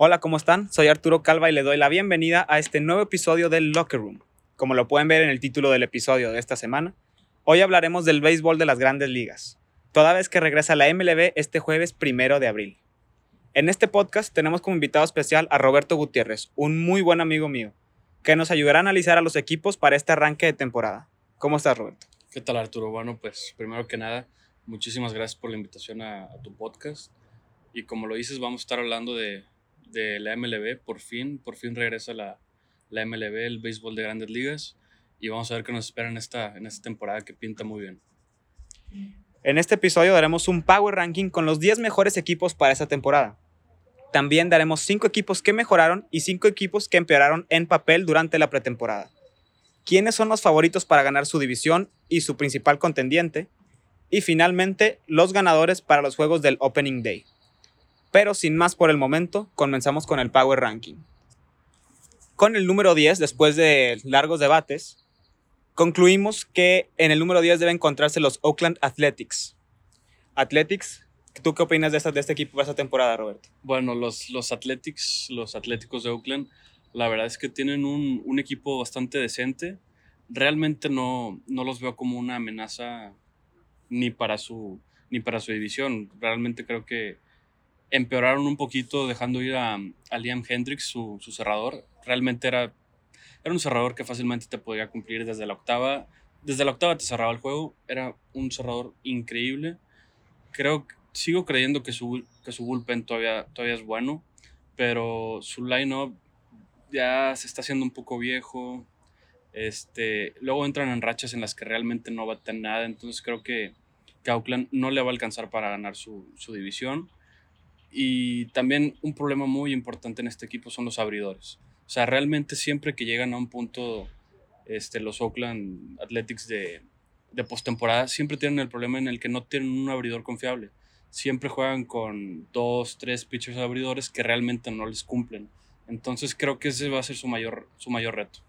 Hola, ¿cómo están? Soy Arturo Calva y le doy la bienvenida a este nuevo episodio del Locker Room. Como lo pueden ver en el título del episodio de esta semana, hoy hablaremos del béisbol de las grandes ligas, toda vez que regresa la MLB este jueves primero de abril. En este podcast tenemos como invitado especial a Roberto Gutiérrez, un muy buen amigo mío, que nos ayudará a analizar a los equipos para este arranque de temporada. ¿Cómo estás, Roberto? ¿Qué tal, Arturo? Bueno, pues primero que nada, muchísimas gracias por la invitación a, a tu podcast. Y como lo dices, vamos a estar hablando de, de la MLB. Por fin, por fin regresa la, la MLB, el béisbol de grandes ligas. Y vamos a ver qué nos espera en esta, en esta temporada que pinta muy bien. En este episodio daremos un Power Ranking con los 10 mejores equipos para esta temporada. También daremos 5 equipos que mejoraron y 5 equipos que empeoraron en papel durante la pretemporada. ¿Quiénes son los favoritos para ganar su división y su principal contendiente? Y finalmente, los ganadores para los juegos del Opening Day. Pero sin más por el momento, comenzamos con el Power Ranking. Con el número 10, después de largos debates, concluimos que en el número 10 deben encontrarse los Oakland Athletics. Athletics, ¿tú qué opinas de, esta, de este equipo para esta temporada, Roberto? Bueno, los, los Athletics, los Atléticos de Oakland, la verdad es que tienen un, un equipo bastante decente. Realmente no, no los veo como una amenaza ni para su, ni para su división. Realmente creo que empeoraron un poquito dejando ir a, a Liam Hendricks, su, su, cerrador. Realmente era, era un cerrador que fácilmente te podía cumplir desde la octava. Desde la octava te cerraba el juego. Era un cerrador increíble. Creo, sigo creyendo que su, que su bullpen todavía, todavía es bueno, pero su line-up ya se está haciendo un poco viejo. Este, luego entran en rachas en las que realmente no baten nada. Entonces creo que, que Auckland no le va a alcanzar para ganar su, su división. Y también un problema muy importante en este equipo son los abridores. O sea, realmente siempre que llegan a un punto este, los Oakland Athletics de, de postemporada, siempre tienen el problema en el que no tienen un abridor confiable. Siempre juegan con dos, tres pitchers abridores que realmente no les cumplen. Entonces creo que ese va a ser su mayor, su mayor reto.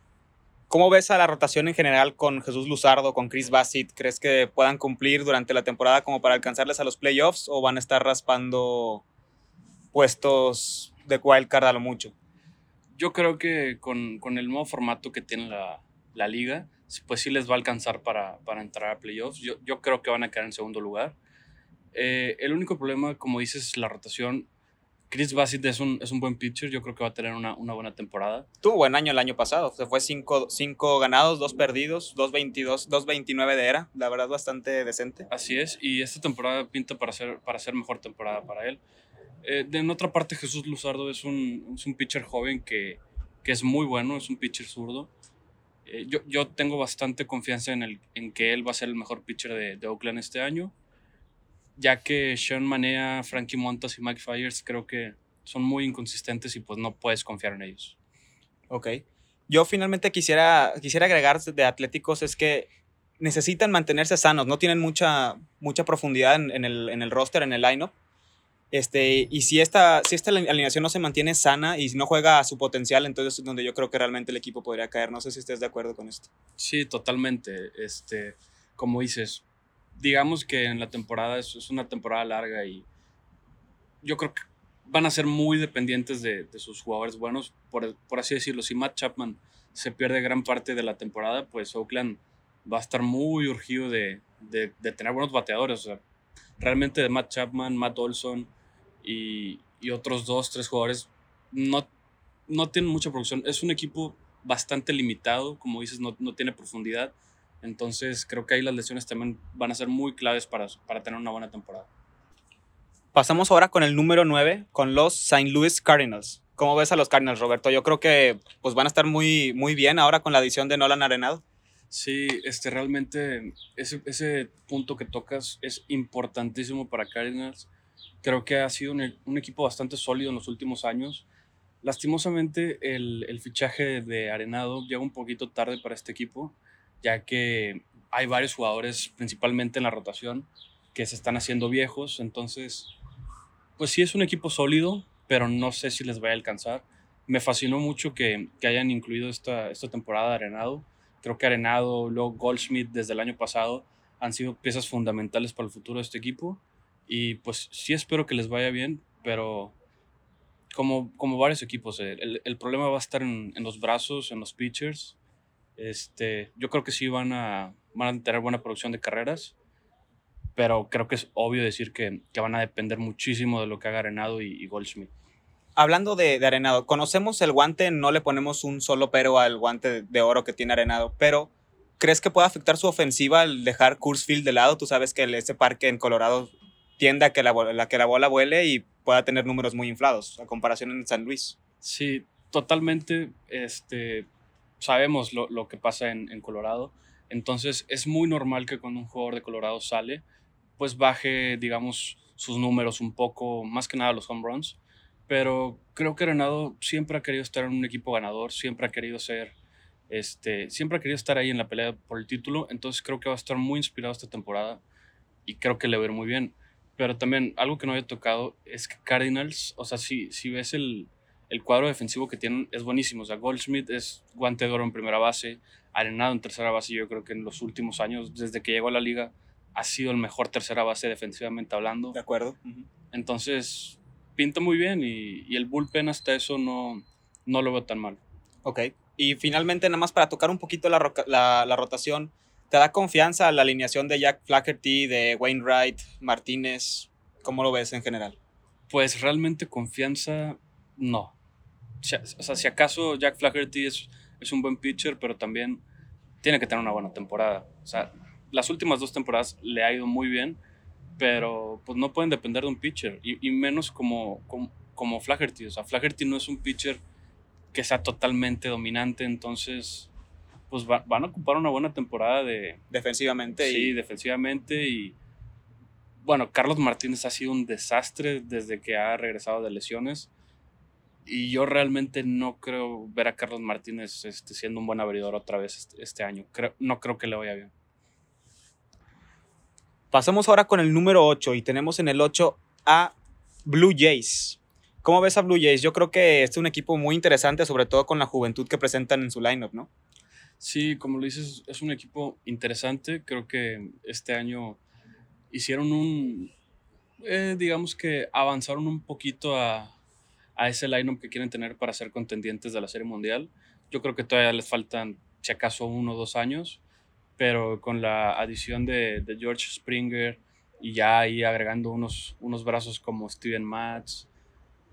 ¿Cómo ves a la rotación en general con Jesús Luzardo, con Chris Bassett? ¿Crees que puedan cumplir durante la temporada como para alcanzarles a los playoffs o van a estar raspando puestos de wildcard a lo mucho. Yo creo que con, con el nuevo formato que tiene la, la, liga, pues sí les va a alcanzar para, para entrar a playoffs. Yo, yo, creo que van a quedar en segundo lugar. Eh, el único problema, como dices, la rotación. Chris Bassett es un, es un buen pitcher, yo creo que va a tener una, una buena temporada. Tuvo buen año el año pasado, se fue 5 cinco, ganados, 2 perdidos, 2.29 de era, la verdad bastante decente. Así es, y esta temporada pinta para ser, para ser mejor temporada para él. Eh, de en otra parte, Jesús Luzardo es un, es un pitcher joven que, que, es muy bueno, es un pitcher zurdo. Eh, yo, yo, tengo bastante confianza en, el, en que él va a ser el mejor pitcher de, de Oakland este año, ya que Sean Manea, Frankie Montas y Mike Fires creo que son muy inconsistentes y pues no puedes confiar en ellos. Ok. Yo finalmente quisiera, quisiera agregar de Atléticos es que necesitan mantenerse sanos, no tienen mucha, mucha profundidad en, en, el, en el roster, en el lineup este, y si esta, si esta alineación no se mantiene sana y no juega a su potencial, entonces es donde yo creo que realmente el equipo podría caer. No sé si estés de acuerdo con esto. Sí, totalmente. Este, como dices, digamos que en la temporada es, es una temporada larga y yo creo que van a ser muy dependientes de, de sus jugadores buenos, por, por, así decirlo. Si Matt Chapman se pierde gran parte de la temporada, pues Oakland va a estar muy urgido de, de, de tener buenos bateadores. O sea, realmente de Matt Chapman, Matt Olson, y, y otros dos, tres jugadores no, no tienen mucha producción. Es un equipo bastante limitado, como dices, no, no, tiene profundidad. Entonces creo que ahí las lesiones también van a ser muy claves para, para tener una buena temporada. Pasamos ahora con el número 9, con los St. Louis Cardinals. ¿Cómo ves a los Cardinals, Roberto? Yo creo que pues, van a estar muy, muy bien ahora con la adición de Nolan Arenado. Sí, este, realmente ese, ese punto que tocas es importantísimo para Cardinals Creo que ha sido un, un, equipo bastante sólido en los últimos años. Lastimosamente, el, el, fichaje de Arenado llega un poquito tarde para este equipo, ya que hay varios jugadores, principalmente en la rotación, que se están haciendo viejos. Entonces, pues sí es un equipo sólido, pero no sé si les va a alcanzar. Me fascinó mucho que, que hayan incluido esta, esta temporada de Arenado. Creo que Arenado, luego Goldschmidt desde el año pasado han sido piezas fundamentales para el futuro de este equipo y pues sí espero que les vaya bien, pero como, como varios equipos. eh, El, el problema va a estar en, en los brazos, en los pitchers. Este, yo creo que sí van a, van a tener buena producción de carreras, pero creo que es obvio decir que, que van a depender muchísimo de lo que haga Arenado y, y Goldschmidt. Hablando de, de Arenado, conocemos el guante, no le ponemos un solo pero al guante de oro que tiene Arenado, pero ¿crees que puede afectar su ofensiva al dejar Coors Field de lado? Tú sabes que ese parque en Colorado tiende a que la, la que la bola vuele y pueda tener números muy inflados, a comparación en San Luis. Sí, totalmente. Este, sabemos lo, lo que pasa en, en Colorado. Entonces es muy normal que cuando un jugador de Colorado sale, pues baje, digamos, sus números un poco, más que nada los home runs. Pero creo que Arenado siempre ha querido estar en un equipo ganador, siempre ha querido ser, este, siempre ha querido estar ahí en la pelea por el título. Entonces creo que va a estar muy inspirado esta temporada y creo que le va a ir muy bien. Pero también algo que no había tocado es que Cardinals, o sea, si, si ves el, el cuadro defensivo que tienen es buenísimo. O sea, Goldschmidt es guante de oro en primera base, Arenado en tercera base. Yo creo que en los últimos años, desde que llegó a la liga, ha sido el mejor tercera base defensivamente hablando. ¿De acuerdo? Entonces, pinta muy bien y, y el bullpen hasta eso no, no lo veo tan mal. Ok. Y finalmente, nada más para tocar un poquito la, la rotación, ¿te da confianza la alineación de Jack Flaherty, de Wainwright, Martínez? ¿Cómo lo ves en general? Pues realmente confianza, no. O sea, si acaso Jack Flaherty es, es un buen pitcher, pero también tiene que tener una buena temporada. O sea, las últimas dos temporadas le ha ido muy bien, pero pues no pueden depender de un pitcher, y, y menos como, como, como Flaherty. O sea, Flaherty no es un pitcher que sea totalmente dominante, entonces pues va- van a ocupar una buena temporada de, Defensivamente. Sí, y defensivamente y bueno, Carlos Martínez ha sido un desastre desde que ha regresado de lesiones y yo realmente no creo ver a Carlos Martínez este, siendo un buen abridor otra vez este, este año. Creo, no creo que le vaya bien. Pasamos ahora con el número 8 y tenemos en el 8 a Blue Jays. ¿Cómo ves a Blue Jays? Yo creo que este es un equipo muy interesante, sobre todo con la juventud que presentan en su lineup, ¿no? Sí, como lo dices, es un equipo interesante. Creo que este año hicieron un, eh, digamos que avanzaron un poquito a, a ese lineup que quieren tener para ser contendientes de la Serie Mundial. Yo creo que todavía les faltan, si acaso, uno o dos años, pero con la adición de, de George Springer y ya ahí agregando unos, unos brazos como Steven Matz,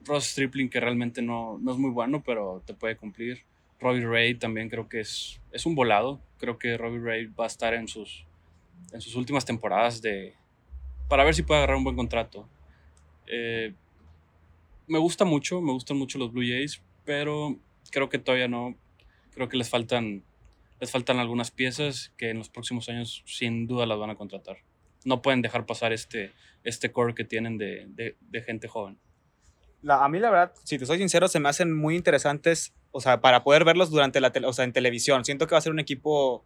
Ross Stripling, que realmente no, no es muy bueno, pero te puede cumplir. Robbie Ray también creo que es, es un volado. Creo que Robbie Ray va a estar en sus, en sus últimas temporadas de, para ver si puede agarrar un buen contrato. Eh, me gusta mucho, me gustan mucho los Blue Jays, pero creo que todavía no. Creo que les faltan, les faltan algunas piezas que en los próximos años sin duda las van a contratar. No pueden dejar pasar este, este core que tienen de, de, de gente joven. La- a mí la verdad, si te soy sincero, se me hacen muy interesantes, o sea, para poder verlos durante la o sea, en televisión. Siento que va a ser un equipo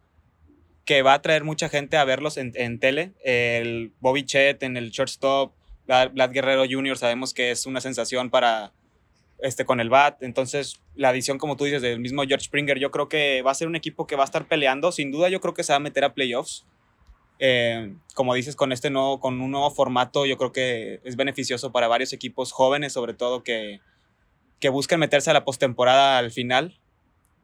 que va a traer mucha gente a verlos en, en tele. El Bobby Chet en el shortstop, Vlad Guerrero Jr. sabemos que es una sensación para este con el bat. Entonces, la adición, como tú dices, del mismo George Springer, yo creo que va a ser un equipo que va a estar peleando. Sin duda, yo creo que se va a meter a playoffs. Eh, como dices, con este nuevo, con un nuevo formato, yo creo que es beneficioso para varios equipos jóvenes, sobre todo que, que buscan meterse a la postemporada al final.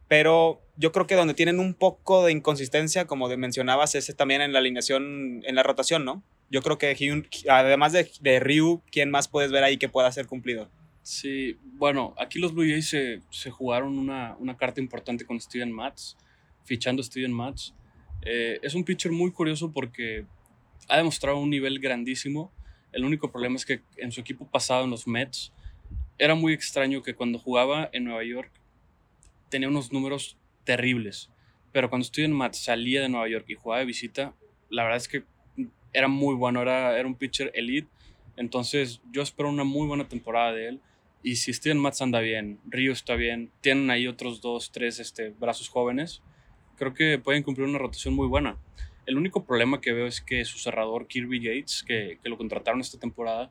Pero yo creo que donde tienen un poco de inconsistencia, como mencionabas, es también en la alineación, en la rotación, ¿no? Yo creo que Hyun- además de, de Ryu, ¿quién más puedes ver ahí que pueda ser cumplidor? Sí, bueno, aquí los Blue Jays se, se jugaron una, una carta importante con Steven Matz, fichando Steven Matz. Eh, es un pitcher muy curioso porque ha demostrado un nivel grandísimo. El único problema es que en su equipo pasado, en los Mets, era muy extraño que cuando jugaba en Nueva York tenía unos números terribles. Pero cuando Steven Matz salía de Nueva York y jugaba de visita, la verdad es que era muy bueno, era, era un pitcher elite. Entonces yo espero una muy buena temporada de él. Y si Steven Matz anda bien, Río está bien, tienen ahí otros dos, tres este, brazos jóvenes, creo que pueden cumplir una rotación muy buena. El único problema que veo es que su cerrador Kirby Yates, que, que lo contrataron esta temporada,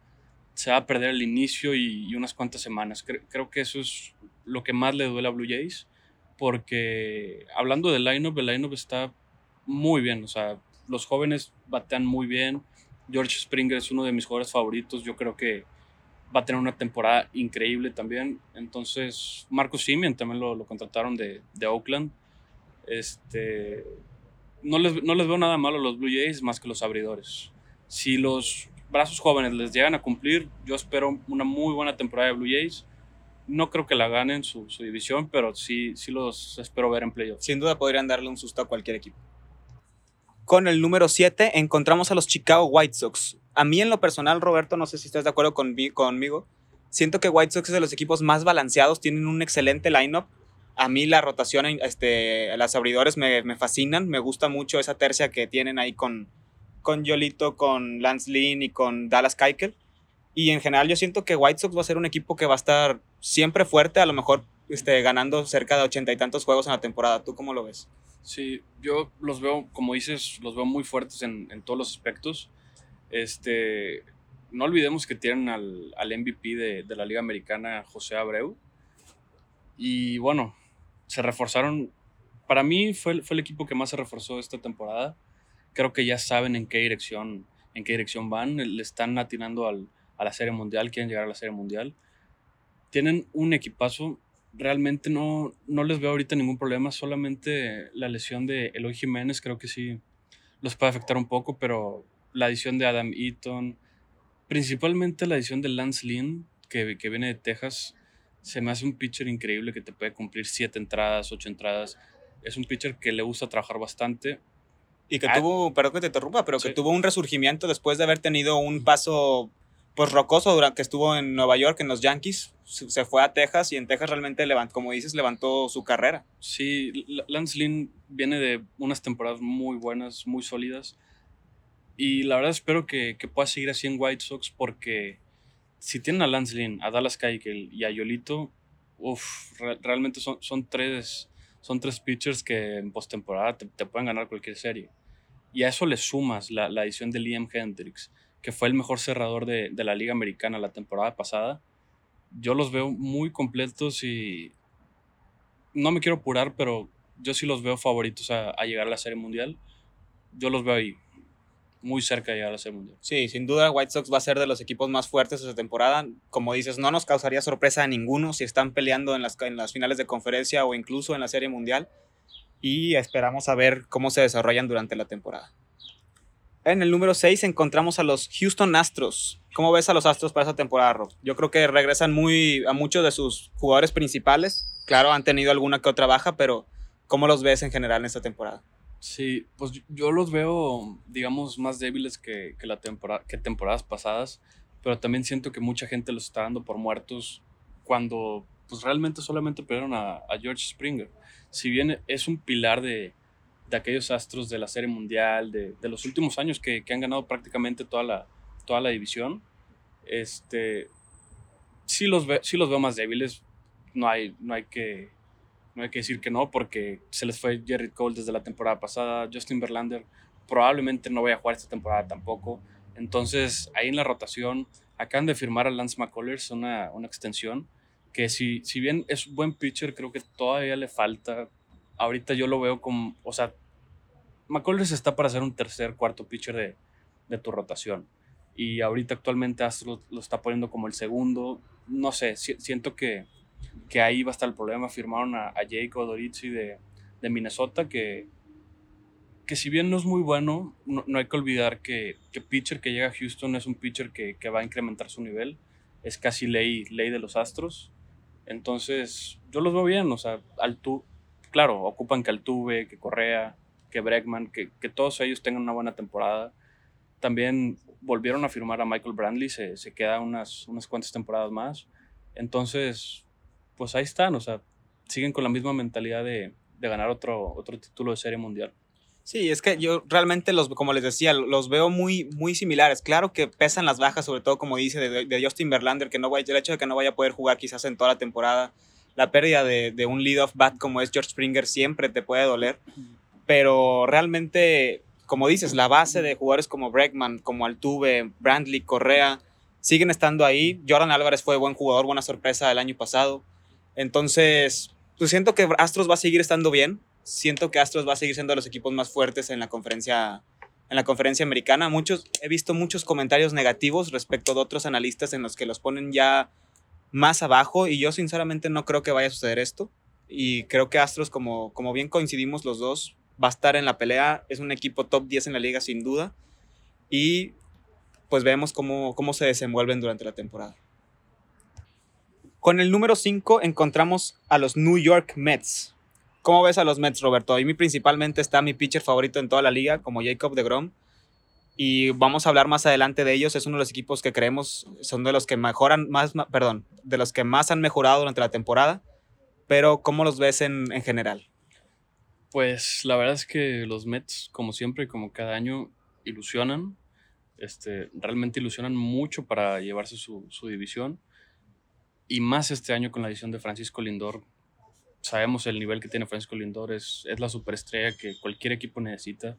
se va a perder el inicio y, y unas cuantas semanas. Cre- creo que eso es lo que más le duele a Blue Jays, porque hablando del lineup, el lineup está muy bien. O sea, los jóvenes batean muy bien. George Springer es uno de mis jugadores favoritos. Yo creo que va a tener una temporada increíble también. Entonces, Marcus Simeon también lo, lo contrataron de, de, Oakland. Este, no, les, no les veo nada malo a los Blue Jays más que los abridores. Si los brazos jóvenes les llegan a cumplir, yo espero una muy buena temporada de Blue Jays. No creo que la ganen su, división, pero sí, sí los espero ver en playoffs. Sin duda podrían darle un susto a cualquier equipo. Con el número 7 encontramos a los Chicago White Sox. A mí en lo personal, Roberto, no sé si estás de acuerdo con, conmigo, siento que White Sox es de los equipos más balanceados, tienen un excelente lineup. A mí la rotación, este, las abridores me, me, fascinan, me gusta mucho esa tercia que tienen ahí con, con Yolito, con Lance Lynn y con Dallas Keuchel. Y en general yo siento que White Sox va a ser un equipo que va a estar siempre fuerte, a lo mejor este, ganando cerca de ochenta y tantos juegos en la temporada. ¿Tú cómo lo ves? Sí, yo los veo, como dices, los veo muy fuertes en, en todos los aspectos. Este, no olvidemos que tienen al, al MVP de, de, la Liga Americana, José Abreu. Y bueno, se reforzaron. Para mí fue, fue el equipo que más se reforzó esta temporada. Creo que ya saben en qué dirección, en qué dirección van. Le están atinando al, a la Serie Mundial, quieren llegar a la Serie Mundial. Tienen un equipazo realmente no, no les veo ahorita ningún problema, solamente la lesión de Eloy Jiménez creo que sí los puede afectar un poco, pero la adición de Adam Eaton, principalmente la adición de Lance Lynn, que, que viene de Texas, se me hace un pitcher increíble que te puede cumplir siete entradas, ocho entradas. Es un pitcher que le gusta trabajar bastante. Y que ah, tuvo, perdón que te interrumpa, pero sí. que tuvo un resurgimiento después de haber tenido un paso pues rocoso durante que estuvo en Nueva York en los Yankees, se fue a Texas y en Texas realmente levantó, como dices, levantó su carrera. Sí, Lance Lynn viene de unas temporadas muy buenas, muy sólidas. Y la verdad espero que, que pueda seguir así en White Sox porque si tienen a Lance Lynn, a Dallas Keuchel y a Yolito, uf, re realmente son, son, tres, son tres pitchers que en postemporada te, te pueden ganar cualquier serie. Y a eso le sumas la, la edición de Liam Hendricks, que fue el mejor cerrador de, de, la Liga Americana la temporada pasada. Yo los veo muy completos y no me quiero apurar, pero yo sí los veo favoritos a, a, llegar a la Serie Mundial. Yo los veo ahí, muy cerca de llegar a la Serie Mundial. Sí, sin duda White Sox va a ser de los equipos más fuertes esta temporada. Como dices, no nos causaría sorpresa a ninguno si están peleando en las, en las finales de conferencia o incluso en la Serie Mundial. Y esperamos a ver cómo se desarrollan durante la temporada. En el número 6 encontramos a los Houston Astros. ¿Cómo ves a los Astros para esta temporada, Rob? Yo creo que regresan muy a muchos de sus jugadores principales. Claro, han tenido alguna que otra baja, pero ¿cómo los ves en general en esta temporada? Sí, pues yo los veo, digamos, más débiles que, que, la temporada, que temporadas pasadas, pero también siento que mucha gente los está dando por muertos cuando pues realmente solamente perdieron a, a George Springer. Si bien es un pilar de, de aquellos astros de la Serie Mundial, de, de los últimos años que, que, han ganado prácticamente toda la, toda la división. Este, sí, los ve, sí los veo más débiles, no hay, no, hay que, no hay que decir que no, porque se les fue Jerry Cole desde la temporada pasada, Justin Verlander probablemente no vaya a jugar esta temporada tampoco. Entonces, ahí en la rotación, acaban de firmar a Lance McCullers una, una extensión, que si, si bien es buen pitcher, creo que todavía le falta ahorita yo lo veo como, o sea, McCullers está para ser un tercer, cuarto pitcher de, de tu rotación. Y ahorita actualmente Astro lo, está poniendo como el segundo. No sé, si, siento que, que, ahí va a estar el problema. Firmaron a, a Jake Odorizzi de, de, Minnesota, que, que si bien no es muy bueno, no, no hay que olvidar que, que, pitcher que llega a Houston es un pitcher que, que, va a incrementar su nivel. Es casi ley, ley de los Astros. Entonces, yo los veo bien. O sea, Altu, claro, ocupan que Altuve, que Correa, que Bregman, que, que, todos ellos tengan una buena temporada. También volvieron a firmar a Michael Brandley, se, se queda unas, unas cuantas temporadas más. Entonces, pues ahí están, o sea, siguen con la misma mentalidad de, de ganar otro, otro título de serie mundial. Sí, es que yo realmente los, como les decía, los veo muy, muy similares. Claro que pesan las bajas, sobre todo como dice de, de Justin Verlander, que no vaya, el hecho de que no vaya a poder jugar quizás en toda la temporada la pérdida de, de un lead-off bat como es George Springer siempre te puede doler, pero realmente, como dices, la base de jugadores como Bregman, como Altuve, Brandley, Correa, siguen estando ahí. Jordan Álvarez fue buen jugador, buena sorpresa el año pasado. Entonces, pues siento que Astros va a seguir estando bien. Siento que Astros va a seguir siendo los equipos más fuertes en la conferencia en la conferencia americana. Muchos, he visto muchos comentarios negativos respecto de otros analistas en los que los ponen ya más abajo y yo sinceramente no creo que vaya a suceder esto. Y creo que Astros, como, como bien coincidimos los dos, va a estar en la pelea. Es un equipo top 10 en la liga sin duda. Y pues vemos cómo, cómo se desenvuelven durante la temporada. Con el número 5 encontramos a los New York Mets. ¿Cómo ves a los Mets, Roberto? A mí principalmente está mi pitcher favorito en toda la liga, como Jacob de Grom. Y vamos a hablar más adelante de ellos. Es uno de los equipos que creemos son de los que mejoran más, perdón, de los que más han mejorado durante la temporada. Pero, ¿cómo los ves en, en general? Pues la verdad es que los Mets, como siempre, como cada año, ilusionan. Este, realmente ilusionan mucho para llevarse su, su división. Y más este año con la edición de Francisco Lindor, sabemos el nivel que tiene Francisco Lindor, es, es la superestrella que cualquier equipo necesita.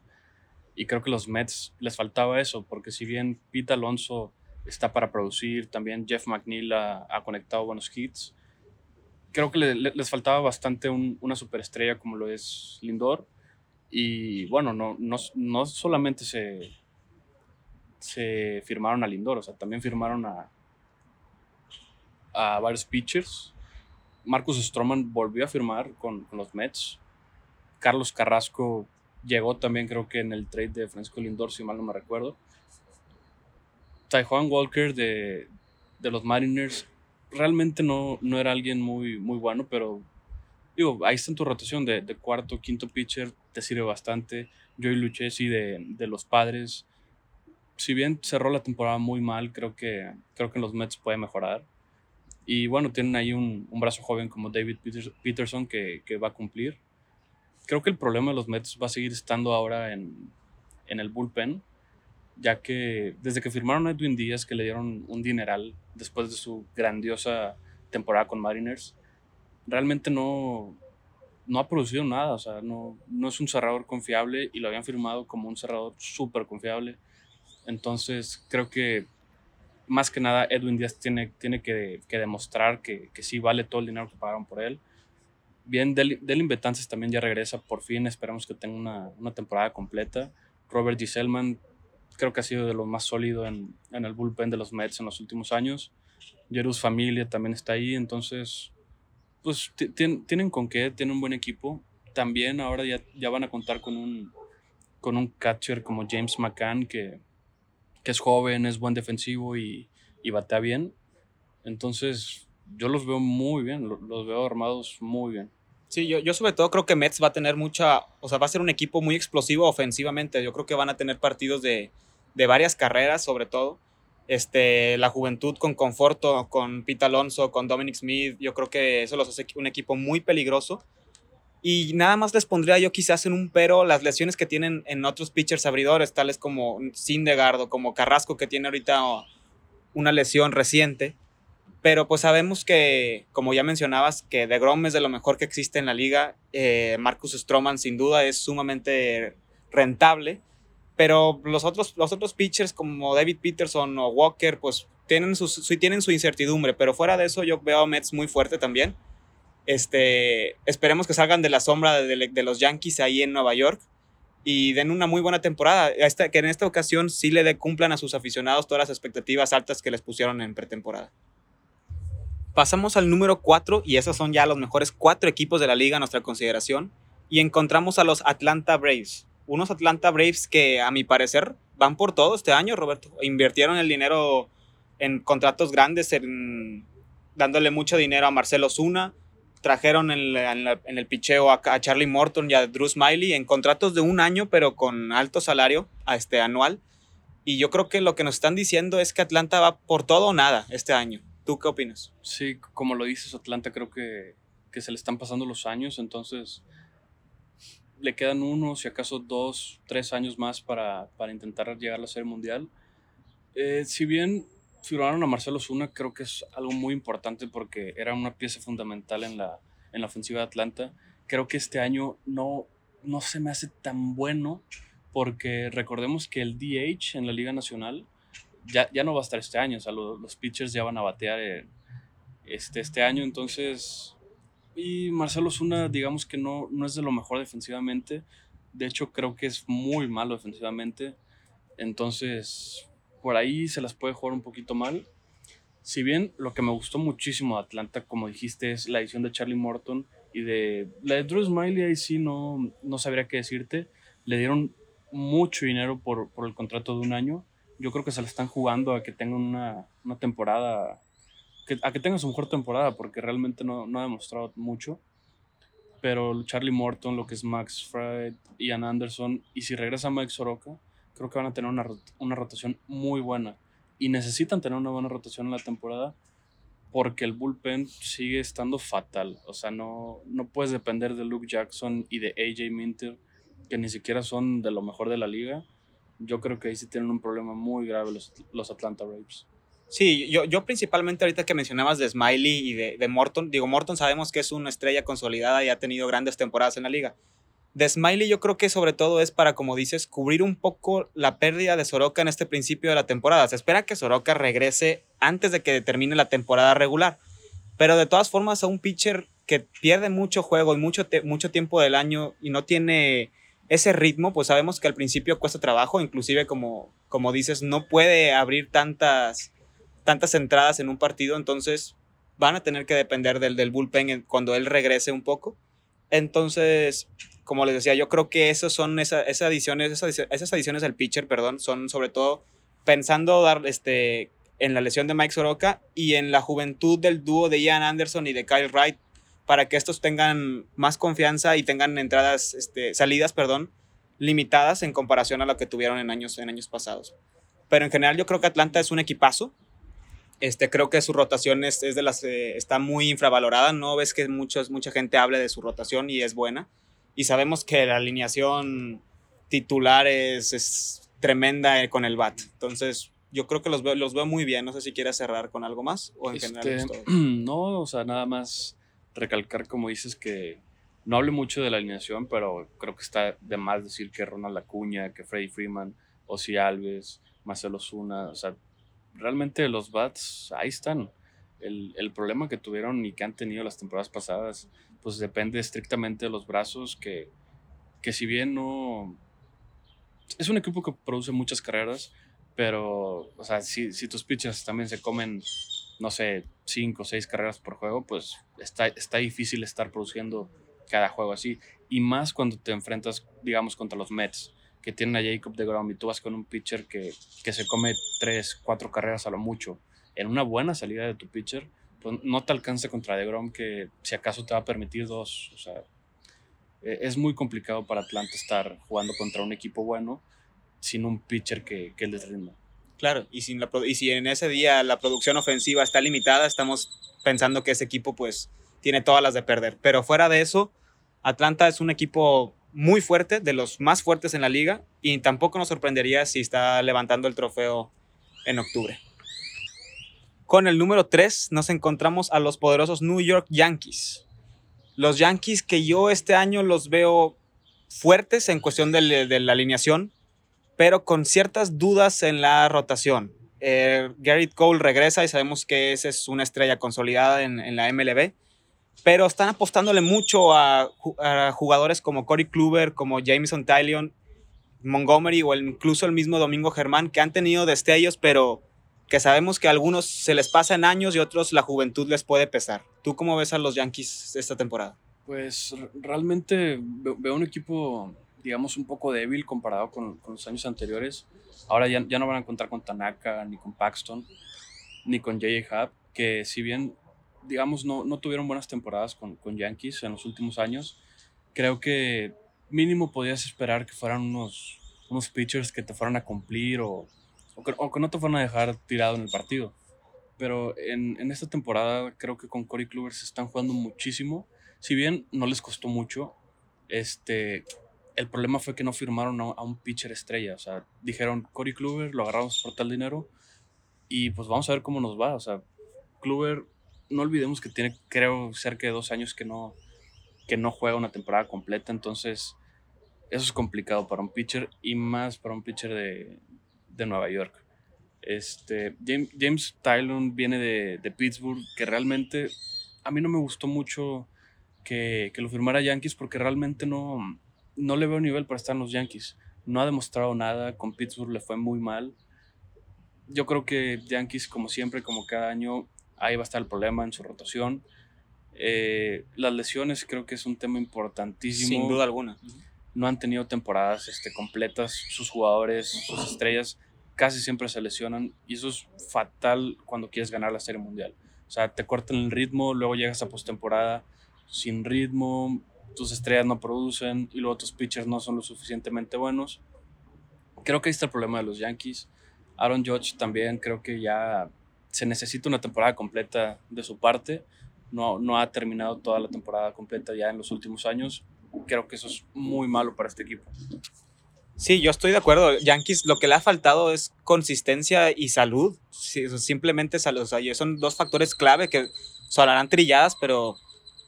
Y creo que los Mets les faltaba eso, porque si bien Pete Alonso está para producir, también Jeff McNeil ha, conectado buenos hits, creo que le, les faltaba bastante un, una superestrella como lo es Lindor. Y bueno, no, no, no solamente se, se firmaron a Lindor, o sea, también firmaron a, a varios pitchers Marcus Stroman volvió a firmar con, los Mets. Carlos Carrasco llegó también, creo que en el trade de Francisco Lindor, si mal no me recuerdo. Taijuan Walker de, los Mariners realmente no, no era alguien muy, muy bueno, pero digo, ahí está en tu rotación de, cuarto, quinto pitcher, te sirve bastante. Joey Lucchesi de, de los Padres. Si bien cerró la temporada muy mal, creo que, creo que los Mets puede mejorar. Y bueno, tienen ahí un, un brazo joven como David Peterson que, que, va a cumplir. Creo que el problema de los Mets va a seguir estando ahora en, en el bullpen, ya que desde que firmaron a Edwin Díaz, que le dieron un dineral después de su grandiosa temporada con Mariners, realmente no, no ha producido nada. O sea, no, no es un cerrador confiable y lo habían firmado como un cerrador súper confiable. Entonces, creo que más que nada Edwin Díaz tiene, tiene que, que demostrar que, que, sí vale todo el dinero que pagaron por él. Bien, Delin Betances también ya regresa por fin, esperamos que tenga una, una, temporada completa. Robert Giselman creo que ha sido de lo más sólido en, en el bullpen de los Mets en los últimos años. Jerus Familia también está ahí, entonces pues tienen con qué, tienen un buen equipo. También ahora ya, ya van a contar con un, con un catcher como James McCann que que es joven, es buen defensivo y, y batea bien. Entonces, yo los veo muy bien, los veo armados muy bien. Sí, yo, yo sobre todo creo que Mets va a tener mucha, o sea, va a ser un equipo muy explosivo ofensivamente. Yo creo que van a tener partidos de, de varias carreras, sobre todo. Este, la juventud con Conforto, con Pete Alonso, con Dominic Smith, yo creo que eso los hace un equipo muy peligroso. Y nada más les pondría yo quizás en un pero las lesiones que tienen en otros pitchers abridores, tales como Sindegardo, como Carrasco, que tiene ahorita una lesión reciente. Pero pues sabemos que, como ya mencionabas, que De Grom es de lo mejor que existe en la liga. Eh, Marcus Stroman sin duda es sumamente rentable. Pero los otros, los otros pitchers como David Peterson o Walker, pues tienen su, tienen su incertidumbre. Pero fuera de eso yo veo a Mets muy fuerte también. Este, esperemos que salgan de la sombra de, los Yankees ahí en Nueva York y den una muy buena temporada. Esta, que en esta ocasión sí le cumplan a sus aficionados todas las expectativas altas que les pusieron en pretemporada. Pasamos al número 4 y esos son ya los mejores cuatro equipos de la liga a nuestra consideración. Y encontramos a los Atlanta Braves. Unos Atlanta Braves que a mi parecer van por todo este año, Roberto. Invirtieron el dinero en contratos grandes, en, dándole mucho dinero a Marcelo Zuna, trajeron en, el picheo a, Charlie Morton y a Drew Smiley en contratos de un año, pero con alto salario a este anual. Y yo creo que lo que nos están diciendo es que Atlanta va por todo o nada este año. ¿Tú qué opinas? Sí, como lo dices, Atlanta creo que, que se le están pasando los años, entonces le quedan uno, si acaso dos, tres años más para, para intentar llegar a Serie Mundial. Eh, si bien firmaron a Marcelo Zuna creo que es algo muy importante porque era una pieza fundamental en la, en la ofensiva de Atlanta. Creo que este año no, no se me hace tan bueno porque recordemos que el DH en la Liga Nacional ya, ya no va a estar este año, o sea, los, pitchers ya van a batear este, este año, entonces... Y Marcelo Zuna, digamos que no, no es de lo mejor defensivamente. De hecho, creo que es muy malo defensivamente. Entonces, por ahí se las puede jugar un poquito mal. Si bien lo que me gustó muchísimo de Atlanta, como dijiste, es la edición de Charlie Morton y de la de Drew Smiley, ahí sí no, no sabría qué decirte. Le dieron mucho dinero por, por el contrato de un año. Yo creo que se la están jugando a que tengan una, una temporada, que, a que tengan su mejor temporada, porque realmente no, no ha demostrado mucho. Pero Charlie Morton, lo que es Max Fried, Ian Anderson, y si regresa Mike Soroka, creo que van a tener una, una rotación muy buena. Y necesitan tener una buena rotación en la temporada porque el bullpen sigue estando fatal. O sea, no, no puedes depender de Luke Jackson y de AJ Minter, que ni siquiera son de lo mejor de la liga. Yo creo que ahí sí tienen un problema muy grave los, los Atlanta Braves. Sí, yo, yo principalmente ahorita que mencionabas de Smiley y de, de Morton, digo, Morton sabemos que es una estrella consolidada y ha tenido grandes temporadas en la liga de Smiley yo creo que sobre todo es para, como dices, cubrir un poco la pérdida de Soroka en este principio de la temporada. Se espera que Soroka regrese antes de que termine la temporada regular. Pero de todas formas, a un pitcher que pierde mucho juego y mucho, mucho tiempo del año y no tiene ese ritmo, pues sabemos que al principio cuesta trabajo, inclusive como, como dices, no puede abrir tantas, tantas entradas en un partido, entonces van a tener que depender del, del bullpen cuando él regrese un poco. Entonces, como les decía, yo creo que esos son esas, adiciones, esas, adiciones del pitcher, perdón, son sobre todo pensando dar este en la lesión de Mike Soroka y en la juventud del dúo de Ian Anderson y de Kyle Wright para que estos tengan más confianza y tengan entradas, este, salidas, perdón, limitadas en comparación a lo que tuvieron en años, en años pasados. Pero en general yo creo que Atlanta es un equipazo. Este, creo que su rotación es, es de las, eh, está muy infravalorada. No ves que muchos, mucha gente hable de su rotación y es buena y sabemos que la alineación titular es, tremenda con el BAT. Entonces, yo creo que los veo, los veo muy bien. No sé si quieres cerrar con algo más o en general este, No, o sea, nada más recalcar, como dices, que no hable mucho de la alineación, pero creo que está de más decir que Ronald Acuña, que Freddy Freeman, Ozzy Alves, Marcelo Zuna, o sea, realmente los bats ahí están. El, el, problema que tuvieron y que han tenido las temporadas pasadas pues depende estrictamente de los brazos, que, que si bien no... Es un equipo que produce muchas carreras, pero, o sea, si, si tus pitchers también se comen, no sé, cinco o seis carreras por juego, pues está, está difícil estar produciendo cada juego así. Y más cuando te enfrentas, digamos, contra los Mets, que tienen a Jacob de Grom y tú vas con un pitcher que, que se come tres, cuatro carreras a lo mucho. En una buena salida de tu pitcher, pues, no te alcanza contra DeGrom, que si acaso te va a permitir dos. O sea, e, es muy complicado para Atlanta estar jugando contra un equipo bueno sin un pitcher que, que les rinda. Claro, y, y si en ese día la producción ofensiva está limitada, estamos pensando que ese equipo pues tiene todas las de perder. Pero fuera de eso, Atlanta es un equipo muy fuerte, de los más fuertes en la liga, y tampoco nos sorprendería si está levantando el trofeo en octubre. Con el número 3 nos encontramos a los poderosos New York Yankees. Los Yankees que yo este año los veo fuertes en cuestión de, la alineación, pero con ciertas dudas en la rotación. Eh, Garrett Cole regresa y sabemos que esa es una estrella consolidada en, la MLB, pero están apostándole mucho a, jugadores como Corey Kluber, como Jameson Tylion, Montgomery o incluso el mismo Domingo Germán, que han tenido destellos, pero que sabemos que a algunos se les pasan años y otros la juventud les puede pesar. ¿Tú cómo ves a los Yankees esta temporada? Pues realmente veo un equipo, digamos, un poco débil comparado con, los años anteriores. Ahora ya, ya, no van a contar con Tanaka, ni con Paxton, ni con J.J. Hub, que si bien, digamos, no, no tuvieron buenas temporadas con, con Yankees en los últimos años, creo que mínimo podías esperar que fueran unos, unos pitchers que te fueran a cumplir o o que, no te van a dejar tirado en el partido. Pero en, en, esta temporada creo que con Corey Kluber se están jugando muchísimo. Si bien no les costó mucho, este, el problema fue que no firmaron a, un pitcher estrella. O sea, dijeron Corey Kluber, lo agarramos por tal dinero y pues vamos a ver cómo nos va. O sea, Kluber, no olvidemos que tiene, creo, cerca de dos años que no, que no juega una temporada completa. Entonces, eso es complicado para un pitcher y más para un pitcher de, de Nueva York. Este, James, James Tylon viene de, de, Pittsburgh, que realmente a mí no me gustó mucho que, que, lo firmara Yankees porque realmente no, no le veo nivel para estar en los Yankees. No ha demostrado nada, con Pittsburgh le fue muy mal. Yo creo que Yankees, como siempre, como cada año, ahí va a estar el problema en su rotación. Eh, las lesiones creo que es un tema importantísimo. Sin duda alguna. No han tenido temporadas este, completas. Sus jugadores, sus estrellas, casi siempre se lesionan. Y eso es fatal cuando quieres ganar la Serie Mundial. O sea, te cortan el ritmo, luego llegas a postemporada sin ritmo, tus estrellas no producen y luego tus pitchers no son lo suficientemente buenos. Creo que ahí está el problema de los Yankees. Aaron Judge también creo que ya se necesita una temporada completa de su parte. No, no ha terminado toda la temporada completa ya en los últimos años. Creo que eso es muy malo para este equipo. Sí, yo estoy de acuerdo. Yankees lo que le ha faltado es consistencia y salud. simplemente salud. O sea, son dos factores clave que sonarán trilladas, pero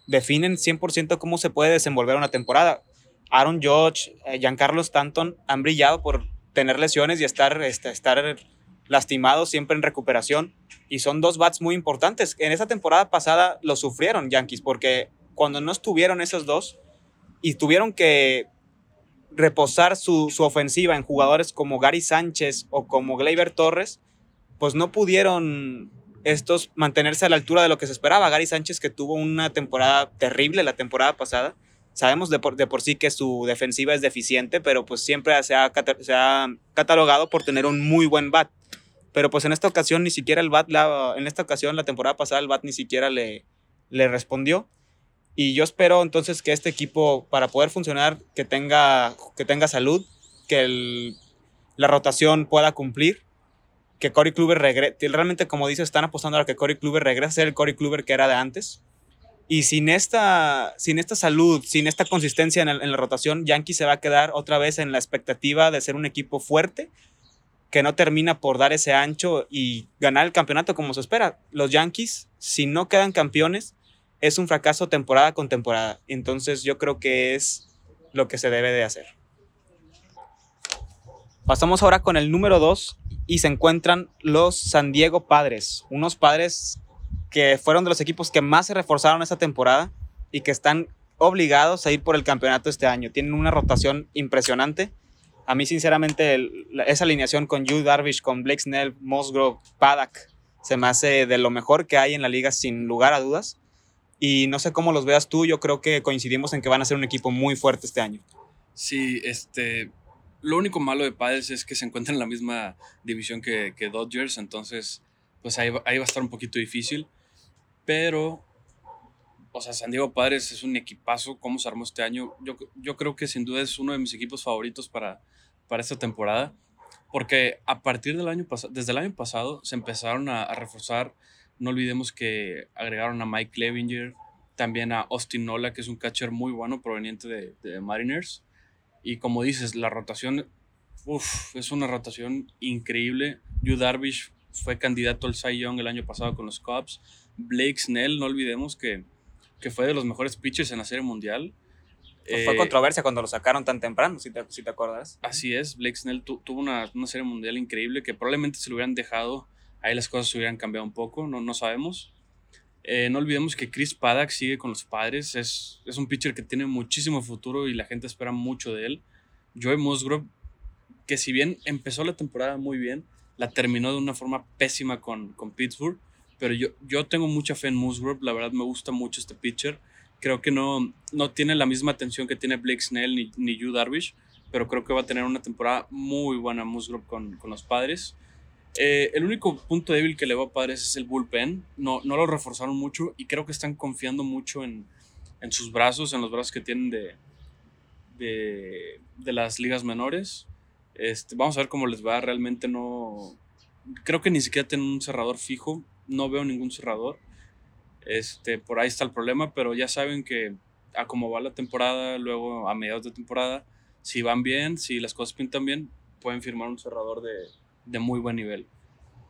definen 100% cómo se puede desenvolver una temporada. Aaron Judge, eh, Giancarlo Stanton han brillado por tener lesiones y estar, este, estar lastimados siempre en recuperación. Y son dos bats muy importantes. En esa temporada pasada lo sufrieron Yankees porque cuando no estuvieron esos dos y tuvieron que reposar su, su ofensiva en jugadores como Gary Sánchez o como Gleyber Torres, pues no pudieron estos mantenerse a la altura de lo que se esperaba. Gary Sánchez que tuvo una temporada terrible la temporada pasada. Sabemos de por, de por sí que su defensiva es deficiente, pero pues siempre se ha, se ha catalogado por tener un muy buen bat. Pero pues en esta ocasión ni siquiera el bat, la, en esta ocasión la temporada pasada el bat ni siquiera le, le respondió. Y yo espero entonces que este equipo, para poder funcionar, que tenga, que tenga salud, que la rotación pueda cumplir que Corey Kluber regrese. Realmente, como dice, están apostando a que Corey Kluber regrese a ser el Corey Kluber que era de antes. Y sin esta, sin esta salud, sin esta consistencia en, la rotación, Yankee se va a quedar otra vez en la expectativa de ser un equipo fuerte que no termina por dar ese ancho y ganar el campeonato como se espera. Los Yankees, si no quedan campeones, es un fracaso temporada con temporada. Entonces yo creo que es lo que se debe de hacer. Pasamos ahora con el número 2 y se encuentran los San Diego Padres, unos padres que fueron de los equipos que más se reforzaron esta temporada y que están obligados a ir por el campeonato este año. Tienen una rotación impresionante. A mí, sinceramente, esa alineación con Yu Darvish, con Blake Snell, Musgrove, Paddock, se me hace de lo mejor que hay en la liga, sin lugar a dudas. Y no sé cómo los veas tú, yo creo que coincidimos en que van a ser un equipo muy fuerte este año. Sí, este, lo único malo de Padres es que se encuentra en la misma división que, Dodgers, entonces pues ahí, va a estar un poquito difícil. Pero, o sea, San Diego Padres es un equipazo, cómo se armó este año. Yo, yo creo que sin duda es uno de mis equipos favoritos para, para esta temporada, porque a partir del año pasado, desde el año pasado se empezaron a, reforzar. No olvidemos que agregaron a Mike Levinger, también a Austin Nola, que es un catcher muy bueno proveniente de, de Mariners. Y como dices, la rotación, es una rotación increíble. Yu Darvish fue candidato al Cy Young el año pasado con los Cubs. Blake Snell, no olvidemos que, que fue de los mejores pitchers en la Serie Mundial. fue eh, controversia cuando lo sacaron tan temprano, si te, si te acuerdas. Así es, Blake Snell tuvo una, una, Serie Mundial increíble que probablemente se lo hubieran dejado, ahí las cosas hubieran cambiado un poco, no, no sabemos. Eh, no olvidemos que Chris Paddock sigue con los padres. Es, es, un pitcher que tiene muchísimo futuro y la gente espera mucho de él. Joey Musgrove, que si bien empezó la temporada muy bien, la terminó de una forma pésima con, con Pittsburgh. Pero yo, yo tengo mucha fe en Musgrove. La verdad me gusta mucho este pitcher. Creo que no, no tiene la misma atención que tiene Blake Snell ni, ni Yu Darvish. Pero creo que va a tener una temporada muy buena Musgrove con, con los padres. Eh, el único punto débil que le va a Padres es el bullpen. No, no lo reforzaron mucho y creo que están confiando mucho en, en sus brazos, en los brazos que tienen de, de, de, las ligas menores. Este, vamos a ver cómo les va. Realmente no. Creo que ni siquiera tienen un cerrador fijo. No veo ningún cerrador. Este, por ahí está el problema, pero ya saben que a cómo va la temporada, luego a mediados de temporada, si van bien, si las cosas pintan bien, pueden firmar un cerrador de, de muy buen nivel.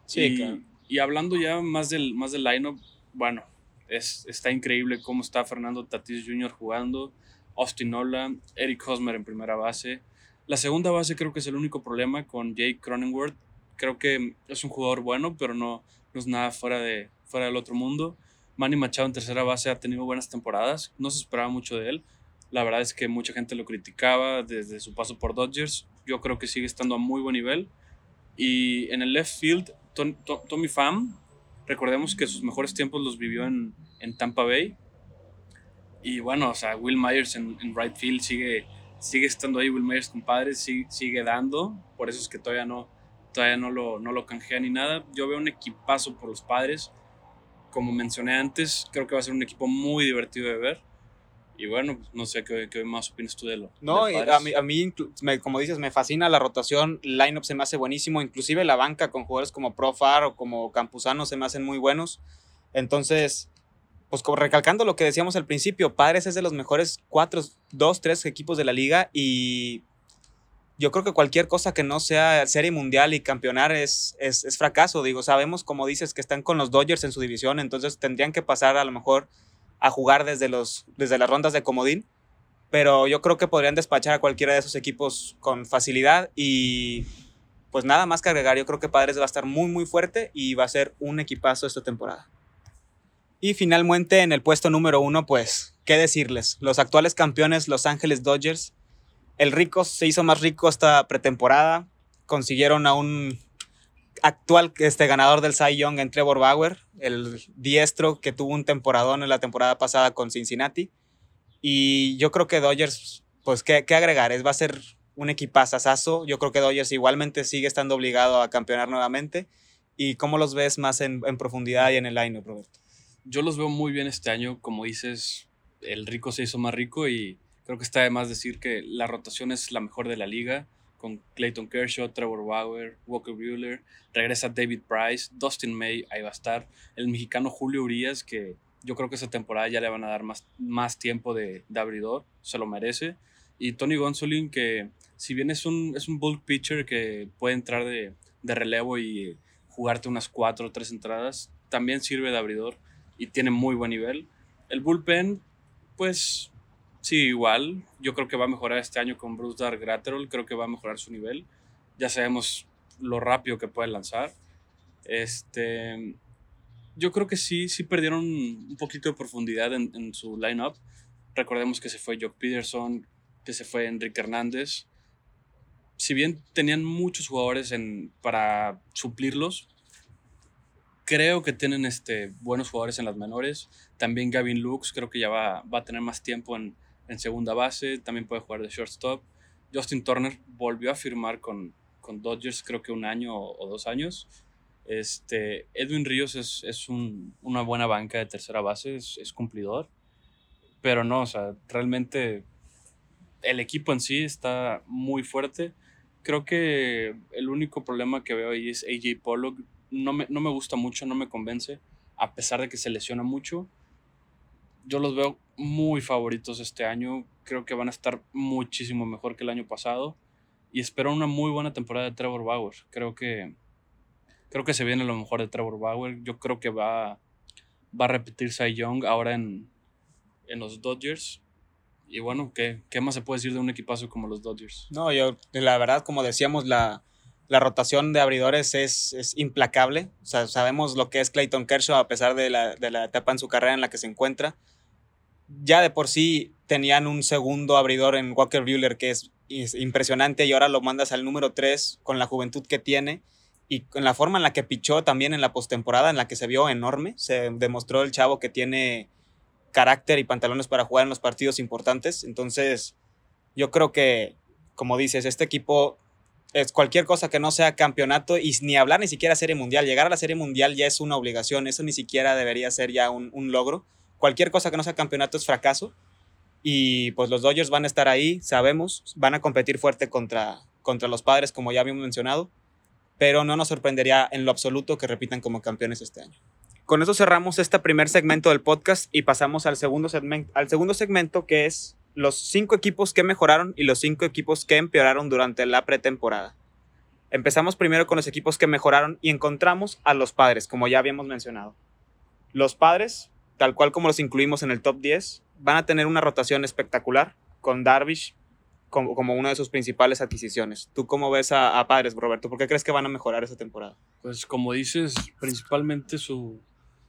Sí, y, y hablando ya más del, más del lineup, bueno, es, está increíble cómo está Fernando Tatis Jr. jugando, Austin Nola, Eric Hosmer en primera base. La segunda base creo que es el único problema con Jake Cronenworth. Creo que es un jugador bueno, pero no, no es nada fuera, de, fuera del otro mundo. Manny Machado en tercera base ha tenido buenas temporadas, no se esperaba mucho de él. La verdad es que mucha gente lo criticaba desde su paso por Dodgers. Yo creo que sigue estando a muy buen nivel. Y en el left field, Tommy Pham, recordemos que sus mejores tiempos los vivió en, en Tampa Bay. Y bueno, o sea, Will Myers en, en, right field sigue, sigue estando ahí. Will Myers, compadre, sigue, sigue dando. Por eso es que todavía no, todavía no lo, no lo canjea ni nada. Yo veo un equipazo por los padres. Como mencioné antes, creo que va a ser un equipo muy divertido de ver. Y bueno, pues, no sé ¿qué, qué, más opinas tú de lo. No, a mí, a mí me, como dices, me fascina la rotación. Line-up se me hace buenísimo. Inclusive la banca con jugadores como Profar o como Campuzano se me hacen muy buenos. Entonces, pues como recalcando lo que decíamos al principio, Padres es de los mejores cuatro, dos, tres equipos de la liga y yo creo que cualquier cosa que no sea serie mundial y campeonar es, es, es, fracaso. Digo, sabemos, como dices, que están con los Dodgers en su división, entonces tendrían que pasar a lo mejor a jugar desde, los, desde las rondas de comodín, pero yo creo que podrían despachar a cualquiera de esos equipos con facilidad y pues nada más que agregar, yo creo que Padres va a estar muy muy fuerte y va a ser un equipazo esta temporada. Y finalmente en el puesto número uno, pues, ¿qué decirles? Los actuales campeones Los Ángeles Dodgers. El rico se hizo más rico esta pretemporada. Consiguieron a un actual este, ganador del Cy Young en Trevor Bauer, el diestro que tuvo un temporadón en la temporada pasada con Cincinnati. Y yo creo que Dodgers, pues, ¿qué, qué agregar? Es, va a ser un equipazazazo. Yo creo que Dodgers igualmente sigue estando obligado a campeonar nuevamente. ¿Y cómo los ves más en, profundidad y en el line, Roberto? Yo los veo muy bien este año. Como dices, el rico se hizo más rico y creo que está de más decir que la rotación es la mejor de la liga con Clayton Kershaw, Trevor Bauer, Walker Buehler, regresa David Price, Dustin May, ahí va a estar, el mexicano Julio Urias, que yo creo que esta temporada ya le van a dar más, más tiempo de, de abridor, se lo merece, y Tony Gonsolin, que si bien es un, es un bulk pitcher que puede entrar de, de relevo y jugarte unas cuatro o tres entradas, también sirve de abridor y tiene muy buen nivel. El bullpen, pues Sí, igual. Yo creo que va a mejorar este año con Bruce Dark Gratterall. Creo que va a mejorar su nivel. Ya sabemos lo rápido que puede lanzar. Este, yo creo que sí, sí perdieron un poquito de profundidad en, en su lineup. Recordemos que se fue Jock Peterson, que se fue Enrique Hernández. Si bien tenían muchos jugadores en, para suplirlos, creo que tienen este, buenos jugadores en las menores. También Gavin Lux creo que ya va, va a tener más tiempo en, en segunda base, también puede jugar de shortstop. Justin Turner volvió a firmar con, con Dodgers creo que un año o, dos años. Este, Edwin Ríos es, es un, una buena banca de tercera base, es, es, cumplidor, pero no, o sea, realmente el equipo en sí está muy fuerte. Creo que el único problema que veo ahí es AJ Pollock. No me, no me gusta mucho, no me convence, a pesar de que se lesiona mucho yo los veo muy favoritos este año. Creo que van a estar muchísimo mejor que el año pasado. Y espero una muy buena temporada de Trevor Bauer. Creo que, creo que se viene lo mejor de Trevor Bauer. Yo creo que va, va a repetir Cy Young ahora en, en los Dodgers. Y bueno, ¿qué, ¿qué, más se puede decir de un equipazo como los Dodgers? No, yo, la verdad, como decíamos, la, la rotación de abridores es, es, implacable. O sea, sabemos lo que es Clayton Kershaw a pesar de la, de la etapa en su carrera en la que se encuentra ya de por sí tenían un segundo abridor en Walker Buehler que es, impresionante y ahora lo mandas al número 3 con la juventud que tiene y con la forma en la que pichó también en la postemporada, en la que se vio enorme. Se demostró el chavo que tiene carácter y pantalones para jugar en los partidos importantes. Entonces, yo creo que, como dices, este equipo es cualquier cosa que no sea campeonato y ni hablar ni siquiera serie mundial. Llegar a la serie mundial ya es una obligación, eso ni siquiera debería ser ya un, un logro cualquier cosa que no sea campeonato es fracaso. Y pues los Dodgers van a estar ahí, sabemos, van a competir fuerte contra, contra los padres, como ya habíamos mencionado, pero no nos sorprendería en lo absoluto que repitan como campeones este año. Con eso cerramos este primer segmento del podcast y pasamos al segundo, segmento, al segundo segmento que es los cinco equipos que mejoraron y los cinco equipos que empeoraron durante la pretemporada. Empezamos primero con los equipos que mejoraron y encontramos a los padres, como ya habíamos mencionado. Los padres tal cual como los incluimos en el top 10, van a tener una rotación espectacular con Darvish como, como una de sus principales adquisiciones. ¿Tú cómo ves a, Padres, Roberto? ¿Por qué crees que van a mejorar esa temporada? Pues como dices, principalmente su,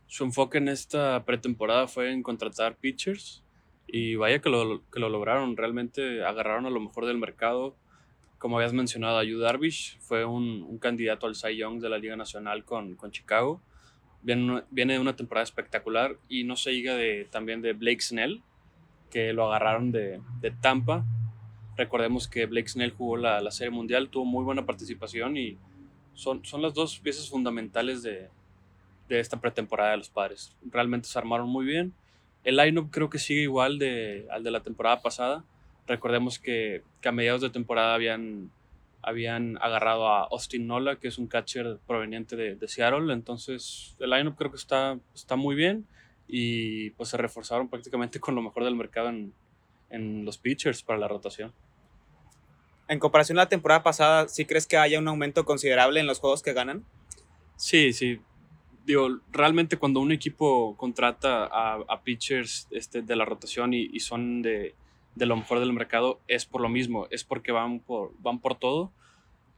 su enfoque en esta pretemporada fue en contratar pitchers. Y vaya que lo, que lo lograron, realmente agarraron a lo mejor del mercado. Como habías mencionado, a Yu Darvish fue un, un candidato al Cy Young de la Liga Nacional con, con Chicago. Viene, de una temporada espectacular y no se diga de, también de Blake Snell, que lo agarraron de, de Tampa. Recordemos que Blake Snell jugó la, la, Serie Mundial, tuvo muy buena participación y son, son las dos piezas fundamentales de, de esta pretemporada de los padres. Realmente se armaron muy bien. El lineup creo que sigue igual de, al de la temporada pasada. Recordemos que, que, a mediados de temporada habían, habían agarrado a Austin Nola, que es un catcher proveniente de, de Seattle. Entonces, el lineup creo que está, está muy bien y pues se reforzaron prácticamente con lo mejor del mercado en, en los pitchers para la rotación. En comparación a la temporada pasada, ¿sí crees que haya un aumento considerable en los juegos que ganan? Sí, sí. Digo, realmente cuando un equipo contrata a, a pitchers este, de la rotación y, y son de, de, lo mejor del mercado, es por lo mismo, es porque van por, van por todo.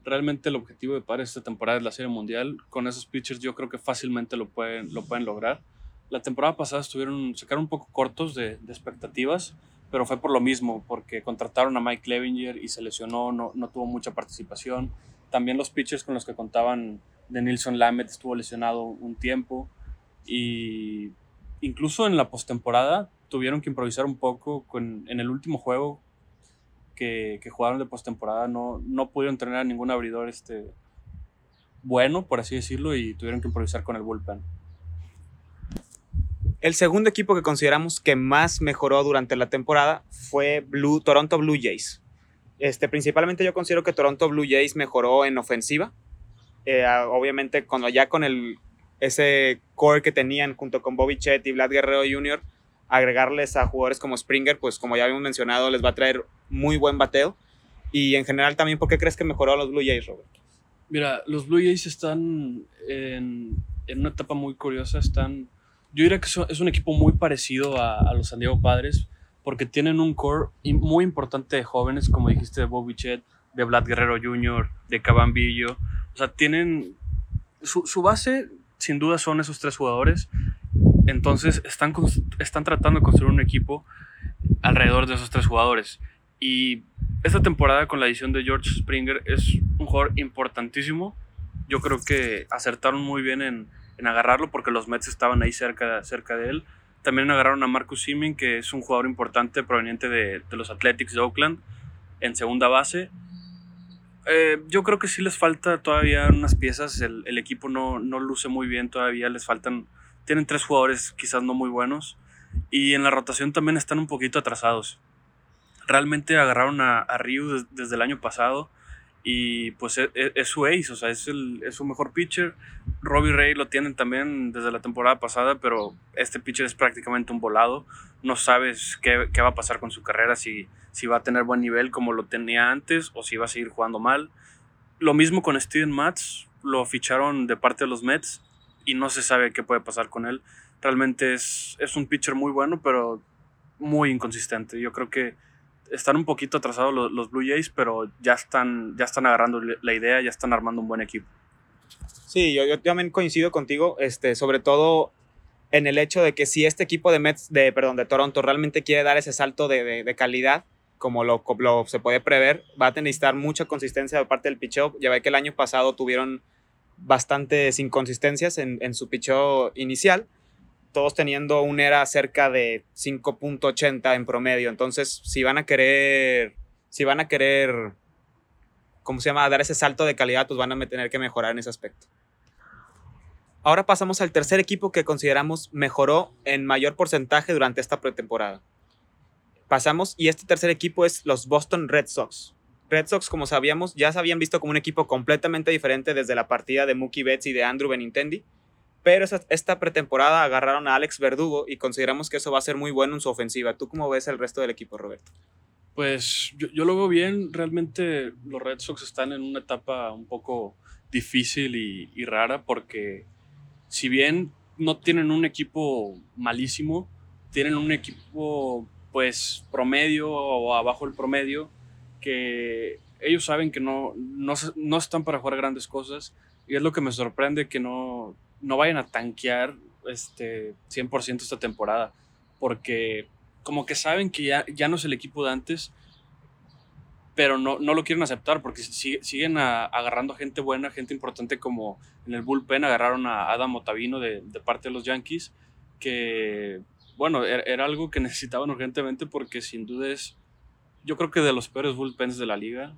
Realmente el objetivo de Padres esta temporada es la Serie Mundial. Con esos pitchers yo creo que fácilmente lo pueden, lo pueden lograr. La temporada pasada estuvieron, se quedaron un poco cortos de, expectativas, pero fue por lo mismo, porque contrataron a Mike Levinger y se lesionó, no, no tuvo mucha participación. También los pitchers con los que contaban de Nilson Lamet estuvo lesionado un tiempo y incluso en la postemporada tuvieron que improvisar un poco con, en el último juego que, jugaron de postemporada no, no pudieron tener a ningún abridor este, bueno, por así decirlo, y tuvieron que improvisar con el bullpen. El segundo equipo que consideramos que más mejoró durante la temporada fue Blue, Toronto Blue Jays. Este, principalmente yo considero que Toronto Blue Jays mejoró en ofensiva. Eh, obviamente, cuando ya con el, ese core que tenían junto con Bobby Chet y Vlad Guerrero Jr., agregarles a jugadores como Springer, pues como ya habíamos mencionado, les va a traer muy buen bateo. Y en general también, ¿por qué crees que mejoró a los Blue Jays, Robert? Mira, los Blue Jays están en, una etapa muy curiosa. Están, yo diría que es un equipo muy parecido a, los San Diego Padres, porque tienen un core muy importante de jóvenes, como dijiste, de Bobby Chet, de Vlad Guerrero Jr., de Cabambillo. O sea, tienen. Su, base, sin duda, son esos tres jugadores. Entonces, están, están tratando de construir un equipo alrededor de esos tres jugadores. Y esta temporada, con la edición de George Springer, es un jugador importantísimo. Yo creo que acertaron muy bien en, en agarrarlo porque los Mets estaban ahí cerca, cerca de él. También agarraron a Marcus Simming, que es un jugador importante proveniente de, de los Athletics de Oakland, en segunda base. Eh, yo creo que sí les falta todavía unas piezas. El, el, equipo no, no luce muy bien todavía. Les faltan. Tienen tres jugadores quizás no muy buenos. Y en la rotación también están un poquito atrasados. Realmente agarraron a, a Ryu des, desde el año pasado. Y pues es, es, su ace, o sea, es, el, es su mejor pitcher. Robbie Ray lo tienen también desde la temporada pasada, pero este pitcher es prácticamente un volado. No sabes qué, qué va a pasar con su carrera, si, si va a tener buen nivel como lo tenía antes o si va a seguir jugando mal. Lo mismo con Steven Matz, lo ficharon de parte de los Mets y no se sabe qué puede pasar con él. Realmente es, es un pitcher muy bueno, pero muy inconsistente. Yo creo que están un poquito atrasados los, los, Blue Jays, pero ya están, ya están agarrando la idea, ya están armando un buen equipo. Sí, yo, yo también coincido contigo, este, sobre todo en el hecho de que si este equipo de Mets, de, perdón, de Toronto realmente quiere dar ese salto de, de, calidad, como lo, lo, se puede prever, va a necesitar mucha consistencia de parte del picheo. Ya ve que el año pasado tuvieron bastantes inconsistencias en, en su picheo inicial, todos teniendo un era cerca de 5.80 en promedio. Entonces, si van a querer, si van a querer, ¿cómo se llama? Dar ese salto de calidad, pues van a tener que mejorar en ese aspecto. Ahora pasamos al tercer equipo que consideramos mejoró en mayor porcentaje durante esta pretemporada. Pasamos y este tercer equipo es los Boston Red Sox. Red Sox, como sabíamos, ya se habían visto como un equipo completamente diferente desde la partida de Mookie Betts y de Andrew Benintendi, pero esta pretemporada agarraron a Alex Verdugo y consideramos que eso va a ser muy bueno en su ofensiva. ¿Tú cómo ves el resto del equipo, Roberto? Pues yo, lo veo bien. Realmente los Red Sox están en una etapa un poco difícil y, y rara porque si bien no tienen un equipo malísimo, tienen un equipo pues promedio o abajo del promedio que ellos saben que no, no, no están para jugar grandes cosas y es lo que me sorprende que no, no vayan a tanquear este 100% esta temporada porque como que saben que ya, ya no es el equipo de antes, pero no, no lo quieren aceptar porque siguen agarrando a gente buena, gente importante como en el bullpen agarraron a Adam Otavino de, de parte de los Yankees, que bueno, era, era, algo que necesitaban urgentemente porque sin duda es, yo creo que de los peores bullpens de la liga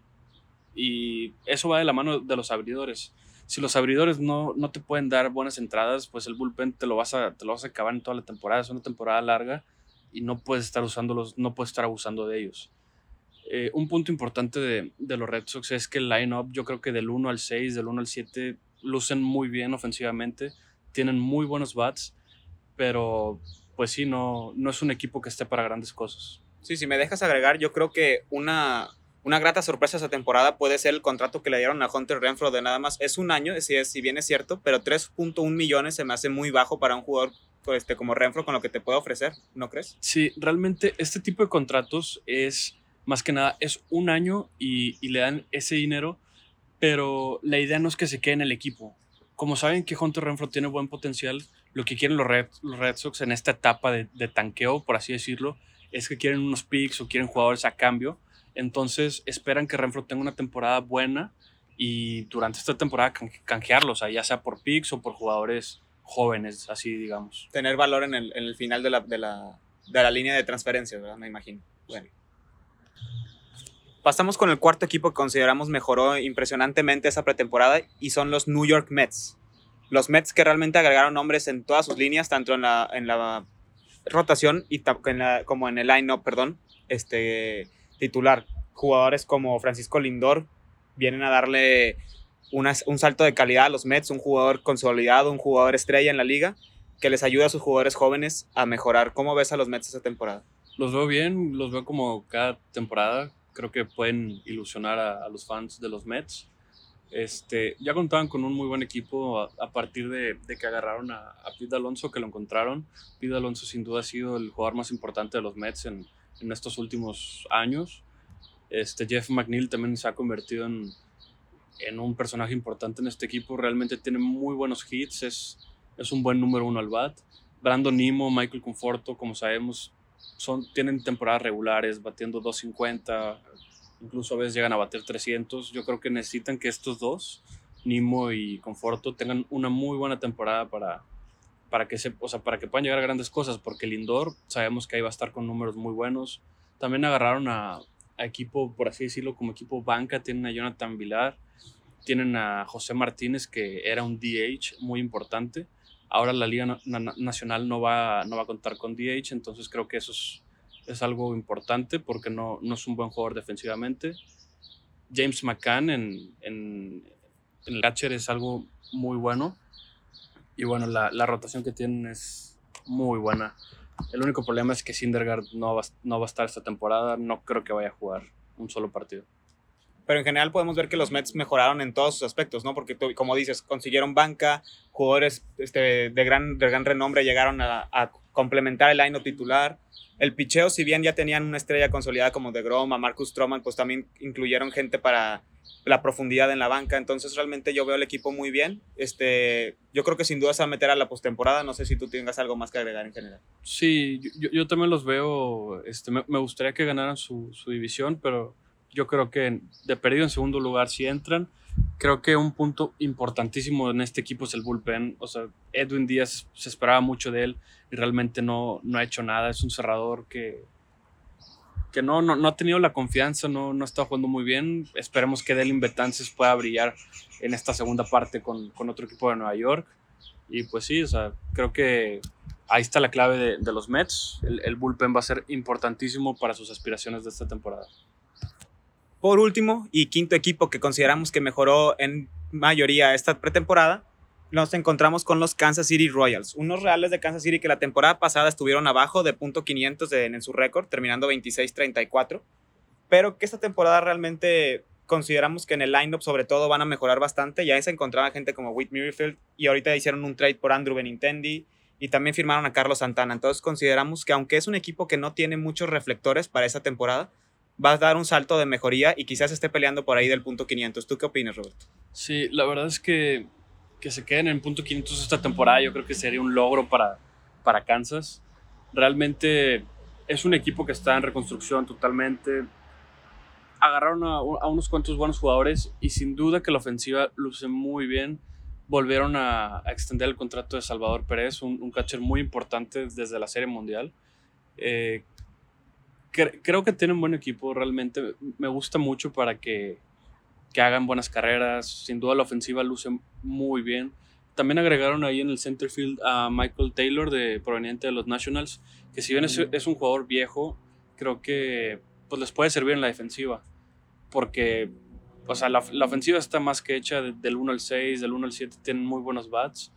y eso va de la mano de los abridores. Si los abridores no, no te pueden dar buenas entradas, pues el bullpen te lo, vas a, te lo vas a acabar en toda la temporada, es una temporada larga y no puedes estar usándolos, no puedes estar abusando de ellos. Eh, un punto importante de, de, los Red Sox es que el line-up, yo creo que del 1 al 6, del 1 al 7, lucen muy bien ofensivamente, tienen muy buenos bats, pero pues sí, no, no es un equipo que esté para grandes cosas. Sí, si me dejas agregar, yo creo que una, una grata sorpresa esa temporada puede ser el contrato que le dieron a Hunter Renfro de nada más. Es un año, si, si bien es cierto, pero 3.1 millones se me hace muy bajo para un jugador este, como Renfro con lo que te puede ofrecer, ¿no crees? Sí, realmente este tipo de contratos es, más que nada, es un año y, y le dan ese dinero, pero la idea no es que se quede en el equipo. Como saben que Hunter Renfro tiene buen potencial, lo que quieren los Red, los Red Sox en esta etapa de, de, tanqueo, por así decirlo, es que quieren unos picks o quieren jugadores a cambio. Entonces esperan que Renfro tenga una temporada buena y durante esta temporada canjearlos, ya sea por picks o por jugadores jóvenes, así digamos. Tener valor en el, final de la, línea de transferencia, ¿verdad? Me imagino. Bueno. Pasamos con el cuarto equipo que consideramos mejoró impresionantemente esa pretemporada y son los New York Mets. Los Mets que realmente agregaron nombres en todas sus líneas, tanto en la rotación y como en el line-up, perdón, este, titular. Jugadores como Francisco Lindor vienen a darle un salto de calidad a los Mets, un jugador consolidado, un jugador estrella en la liga, que les ayuda a sus jugadores jóvenes a mejorar. ¿Cómo ves a los Mets esta temporada? Los veo bien, los veo como cada temporada. Creo que pueden ilusionar a, los fans de los Mets. Este, ya contaban con un muy buen equipo a, partir de, que agarraron a, a, Pete Alonso, que lo encontraron. Pete Alonso sin duda ha sido el jugador más importante de los Mets en, en estos últimos años. Este, Jeff McNeil también se ha convertido en, en un personaje importante en este equipo. Realmente tiene muy buenos hits, es, es un buen número uno al bat. Brandon Nimo, Michael Conforto, como sabemos, son, tienen temporadas regulares, batiendo 250, incluso a veces llegan a bater 300. Yo creo que necesitan que estos dos, Nimo y Conforto, tengan una muy buena temporada para, para, que, se, o sea, para que puedan llegar a grandes cosas, porque Lindor sabemos que ahí va a estar con números muy buenos. También agarraron a, equipo, por así decirlo, como equipo banca, tienen a Jonathan Vilar, tienen a José Martínez, que era un DH muy importante. Ahora la Liga Nacional no va, no va a contar con DH, entonces creo que eso es, es algo importante porque no, no, es un buen jugador defensivamente. James McCann en, en, en, es algo muy bueno. Y bueno, la, la, rotación que tienen es muy buena. El único problema es que Syndergaard no va, no va a estar esta temporada. No creo que vaya a jugar un solo partido pero en general podemos ver que los Mets mejoraron en todos sus aspectos, ¿no? Porque como dices, consiguieron banca, jugadores este, de, gran, de gran renombre llegaron a complementar el line titular. El picheo, si bien ya tenían una estrella consolidada como de Groma, Marcus Stroman, pues también incluyeron gente para la profundidad en la banca. Entonces realmente yo veo el equipo muy bien. Este, yo creo que sin duda se va a meter a la postemporada. No sé si tú tengas algo más que agregar en general. Sí, yo, también los veo. Este, me, me gustaría que ganaran su, su división, pero yo creo que de perdido en segundo lugar si entran. Creo que un punto importantísimo en este equipo es el bullpen. O sea, Edwin Díaz se esperaba mucho de él y realmente no, no ha hecho nada. Es un cerrador que, que no, no, no ha tenido la confianza, no, no está jugando muy bien. Esperemos que Delin Betances pueda brillar en esta segunda parte con, con, otro equipo de Nueva York. Y pues sí, o sea, creo que ahí está la clave de, de los Mets. El, el bullpen va a ser importantísimo para sus aspiraciones de esta temporada. Por último, y quinto equipo que consideramos que mejoró en mayoría esta pretemporada, nos encontramos con los Kansas City Royals, unos reales de Kansas City que la temporada pasada estuvieron abajo de punto .500 en su récord, terminando 26-34, pero que esta temporada realmente consideramos que en el lineup sobre todo van a mejorar bastante. Ya se encontraba gente como Whit Merrifield y ahorita hicieron un trade por Andrew Benintendi y también firmaron a Carlos Santana. Entonces consideramos que aunque es un equipo que no tiene muchos reflectores para esta temporada, va a dar un salto de mejoría y quizás esté peleando por ahí del punto 500. ¿Tú qué opinas, Roberto? Sí, la verdad es que que se queden en punto 500 esta temporada yo creo que sería un logro para, para Kansas. Realmente es un equipo que está en reconstrucción totalmente. Agarraron a, unos cuantos buenos jugadores y sin duda que la ofensiva luce muy bien. Volvieron a, extender el contrato de Salvador Pérez, un, un, catcher muy importante desde la Serie Mundial. Eh, cre creo que tienen un buen equipo, realmente me gusta mucho para que, que hagan buenas carreras. Sin duda la ofensiva luce muy bien. También agregaron ahí en el center field a Michael Taylor, de, proveniente de los Nationals, que si bien es, es, un jugador viejo, creo que pues les puede servir en la defensiva. Porque o sea, la, la ofensiva está más que hecha de, del 1 al 6, del 1 al 7, tienen muy buenos bats.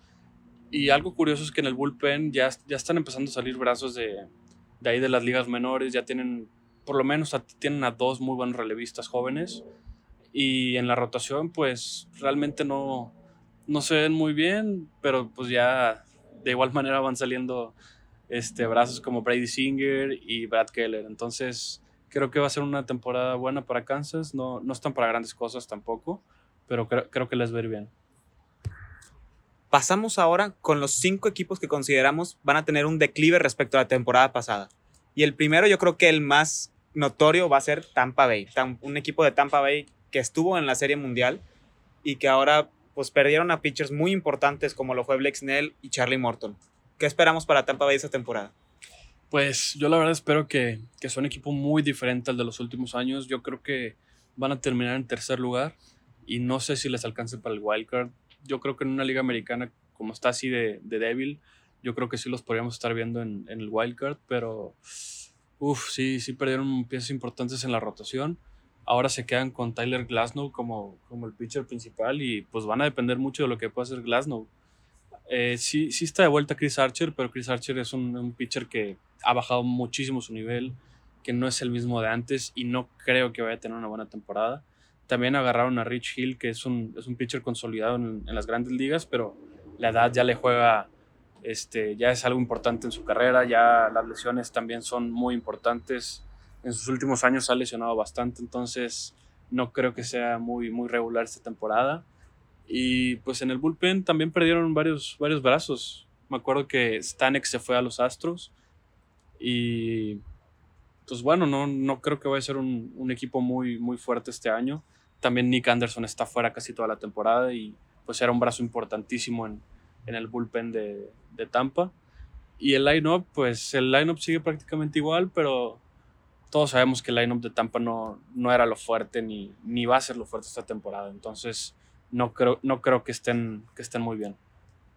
Y algo curioso es que en el bullpen ya, ya están empezando a salir brazos de, de ahí de las ligas menores, ya tienen, por lo menos a, tienen a dos muy buenos relevistas jóvenes. Y en la rotación, pues realmente no, no se ven muy bien, pero pues ya de igual manera van saliendo este, brazos como Brady Singer y Brad Keller. Entonces, creo que va a ser una temporada buena para Kansas. No, no están para grandes cosas tampoco, pero creo, creo que les va a ir bien. Pasamos ahora con los cinco equipos que consideramos van a tener un declive respecto a la temporada pasada. Y el primero, yo creo que el más notorio va a ser Tampa Bay. Un equipo de Tampa Bay que estuvo en la Serie Mundial y que ahora pues perdieron a pitchers muy importantes como lo fue Blake Snell y Charlie Morton. ¿Qué esperamos para Tampa Bay esta temporada? Pues yo la verdad espero que, que sea un equipo muy diferente al de los últimos años. Yo creo que van a terminar en tercer lugar y no sé si les alcance para el wildcard. Yo creo que en una liga americana como está así de, de débil, yo creo que sí los podríamos estar viendo en, en el wildcard, pero uff, sí, sí perdieron piezas importantes en la rotación ahora se quedan con Tyler Glasnow como, como el pitcher principal y pues van a depender mucho de lo que pueda hacer Glasnow. Eh, sí, sí está de vuelta Chris Archer, pero Chris Archer es un, un, pitcher que ha bajado muchísimo su nivel, que no es el mismo de antes y no creo que vaya a tener una buena temporada. También agarraron a Rich Hill, que es un, es un pitcher consolidado en, las grandes ligas, pero la edad ya le juega, este, ya es algo importante en su carrera, ya las lesiones también son muy importantes en sus últimos años ha lesionado bastante, entonces no creo que sea muy, muy regular esta temporada. Y pues en el bullpen también perdieron varios, varios brazos. Me acuerdo que Stanek se fue a los Astros y pues bueno, no, no creo que vaya a ser un, un, equipo muy, muy fuerte este año. También Nick Anderson está fuera casi toda la temporada y pues era un brazo importantísimo en, en el bullpen de, de Tampa. Y el line-up, pues el line-up sigue prácticamente igual, pero todos sabemos que el lineup de Tampa no, no era lo fuerte ni, ni va a ser lo fuerte esta temporada. Entonces, no creo, no creo que, estén, que estén muy bien.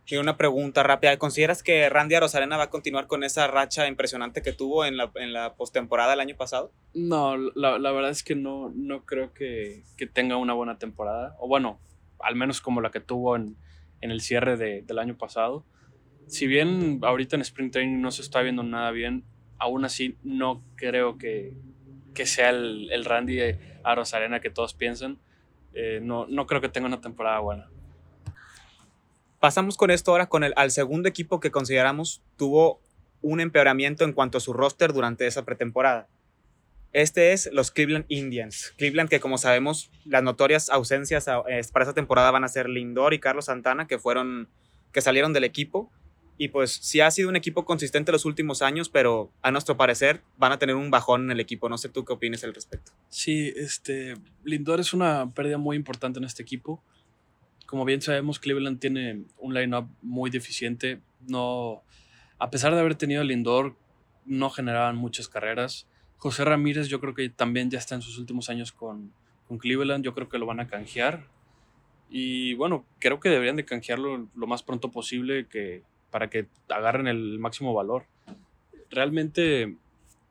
Y una pregunta rápida. ¿Consideras que Randy Arozarena va a continuar con esa racha impresionante que tuvo en la, en la postemporada el año pasado? No, la, la, verdad es que no, no creo que, que, tenga una buena temporada. O bueno, al menos como la que tuvo en, en el cierre de, del año pasado. Si bien ahorita en Spring Training no se está viendo nada bien, aún así no creo que, que sea el, el, Randy Arozarena que todos piensan. Eh, no, no creo que tenga una temporada buena. Pasamos con esto ahora con el al segundo equipo que consideramos tuvo un empeoramiento en cuanto a su roster durante esa pretemporada. Este es los Cleveland Indians. Cleveland que como sabemos las notorias ausencias para esa temporada van a ser Lindor y Carlos Santana que fueron que salieron del equipo y pues sí ha sido un equipo consistente los últimos años, pero a nuestro parecer van a tener un bajón en el equipo. No sé tú qué opinas al respecto. Sí, este, Lindor es una pérdida muy importante en este equipo. Como bien sabemos, Cleveland tiene un line-up muy deficiente. No, a pesar de haber tenido Lindor, no generaban muchas carreras. José Ramírez yo creo que también ya está en sus últimos años con, Cleveland. Yo creo que lo van a canjear. Y bueno, creo que deberían de canjearlo lo más pronto posible, que para que agarren el máximo valor. Realmente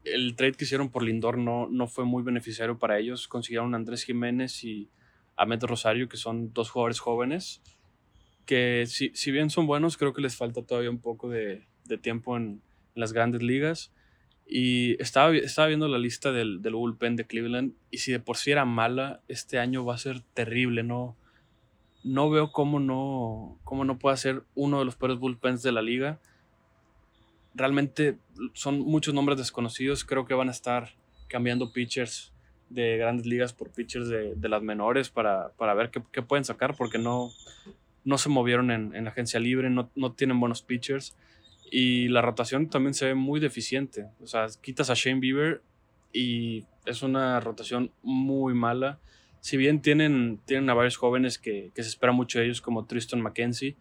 el trade que hicieron por Lindor no, no fue muy beneficiario para ellos. Consiguieron a Andrés Jiménez y Ahmed Rosario, que son dos jugadores jóvenes, que si, si bien son buenos, creo que les falta todavía un poco de, de tiempo en, en, las grandes ligas. Y estaba, estaba viendo la lista del, del bullpen de Cleveland y si de por sí era mala, este año va a ser terrible, ¿no? no veo cómo no, cómo no puede ser uno de los peores bullpens de la liga. Realmente son muchos nombres desconocidos. Creo que van a estar cambiando pitchers de grandes ligas por pitchers de, de las menores para, para ver qué, qué, pueden sacar, porque no, no se movieron en, en la agencia libre, no, no, tienen buenos pitchers. Y la rotación también se ve muy deficiente. O sea, quitas a Shane Bieber y es una rotación muy mala. Si bien tienen, tienen a varios jóvenes que, que se espera mucho de ellos, como Tristan McKenzie,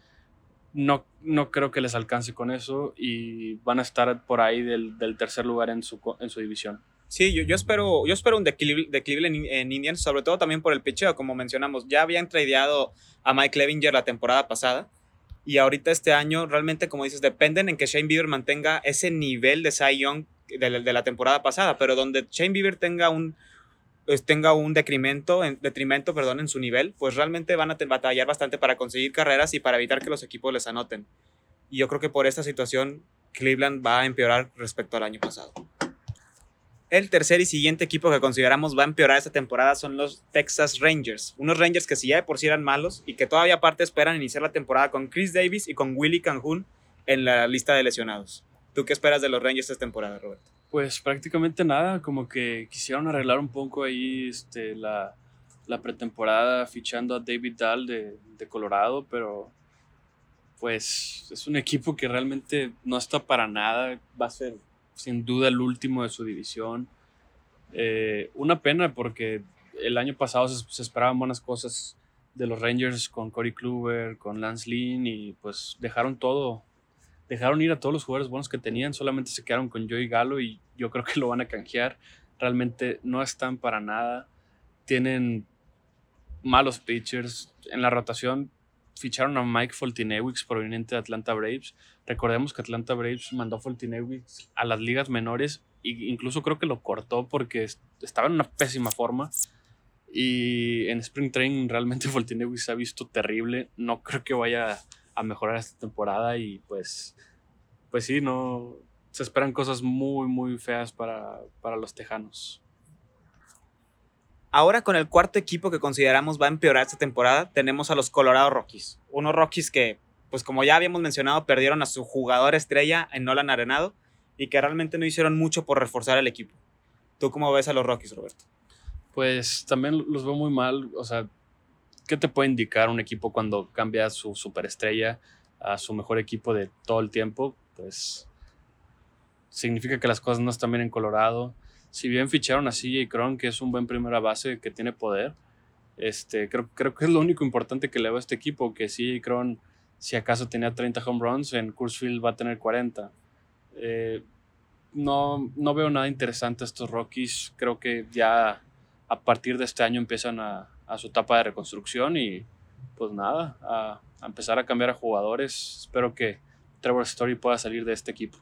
no, no creo que les alcance con eso y van a estar por ahí del, del tercer lugar en su, en su división. Sí, yo, espero, yo espero un declive, en, en, Indians, sobre todo también por el picheo, como mencionamos. Ya habían tradeado a Mike Levinger la temporada pasada y ahorita este año realmente, como dices, dependen en que Shane Bieber mantenga ese nivel de Cy Young de, de la temporada pasada, pero donde Shane Bieber tenga un, pues, tenga un decremento, en, detrimento perdón, en su nivel, pues realmente van a batallar bastante para conseguir carreras y para evitar que los equipos les anoten. Y yo creo que por esta situación Cleveland va a empeorar respecto al año pasado. El tercer y siguiente equipo que consideramos va a empeorar esta temporada son los Texas Rangers. Unos Rangers que si ya de por sí eran malos y que todavía aparte esperan iniciar la temporada con Chris Davis y con Willie Canjun en la lista de lesionados. ¿Tú qué esperas de los Rangers esta temporada, Roberto? Pues prácticamente nada, como que quisieron arreglar un poco ahí este, la, pretemporada fichando a David Dahl de Colorado, pero pues es un equipo que realmente no está para nada, va a ser sin duda el último de su división. Eh, una pena porque el año pasado se, esperaban buenas cosas de los Rangers con Corey Kluber, con Lance Lynn y pues dejaron todo, dejaron ir a todos los jugadores buenos que tenían, solamente se quedaron con Joey Galo y yo creo que lo van a canjear. Realmente no están para nada, tienen malos pitchers en la rotación ficharon a Mike Foltinewicz proveniente de Atlanta Braves. Recordemos que Atlanta Braves mandó a Foltinewicz a las ligas menores e incluso creo que lo cortó porque estaba en una pésima forma. Y en Spring Training realmente Foltinewicz se ha visto terrible. No creo que vaya a mejorar esta temporada y pues, pues sí, no, se esperan cosas muy, muy feas para, para los Tejanos. Ahora con el cuarto equipo que consideramos va a empeorar esta temporada, tenemos a los Colorado Rockies. Unos Rockies que, pues como ya habíamos mencionado, perdieron a su jugador estrella en Nolan Arenado y que realmente no hicieron mucho por reforzar el equipo. ¿Tú cómo ves a los Rockies, Roberto? Pues también los veo muy mal. O sea, ¿qué te puede indicar un equipo cuando cambia su superestrella a su mejor equipo de todo el tiempo? Pues significa que las cosas no están bien en Colorado si bien ficharon a CJ Cron, que es un buen primera base que tiene poder, este, creo, creo que es lo único importante que le veo a este equipo, que CJ Cron, si acaso tenía 30 home runs, en Field va a tener 40. Eh, no, no veo nada interesante estos Rockies, creo que ya a partir de este año empiezan a, a su etapa de reconstrucción y pues nada, a empezar a cambiar a jugadores. Espero que Trevor Story pueda salir de este equipo.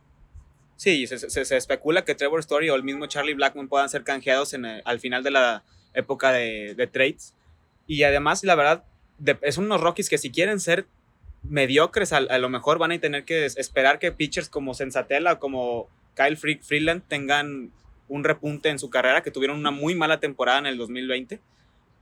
Sí, se, se, se, especula que Trevor Story o el mismo Charlie Blackman puedan ser canjeados en el, al final de la época de, de, trades. Y además, la verdad, de, es unos Rockies que si quieren ser mediocres, a, a, lo mejor van a tener que esperar que pitchers como Sensatella o como Kyle Freeland tengan un repunte en su carrera, que tuvieron una muy mala temporada en el 2020.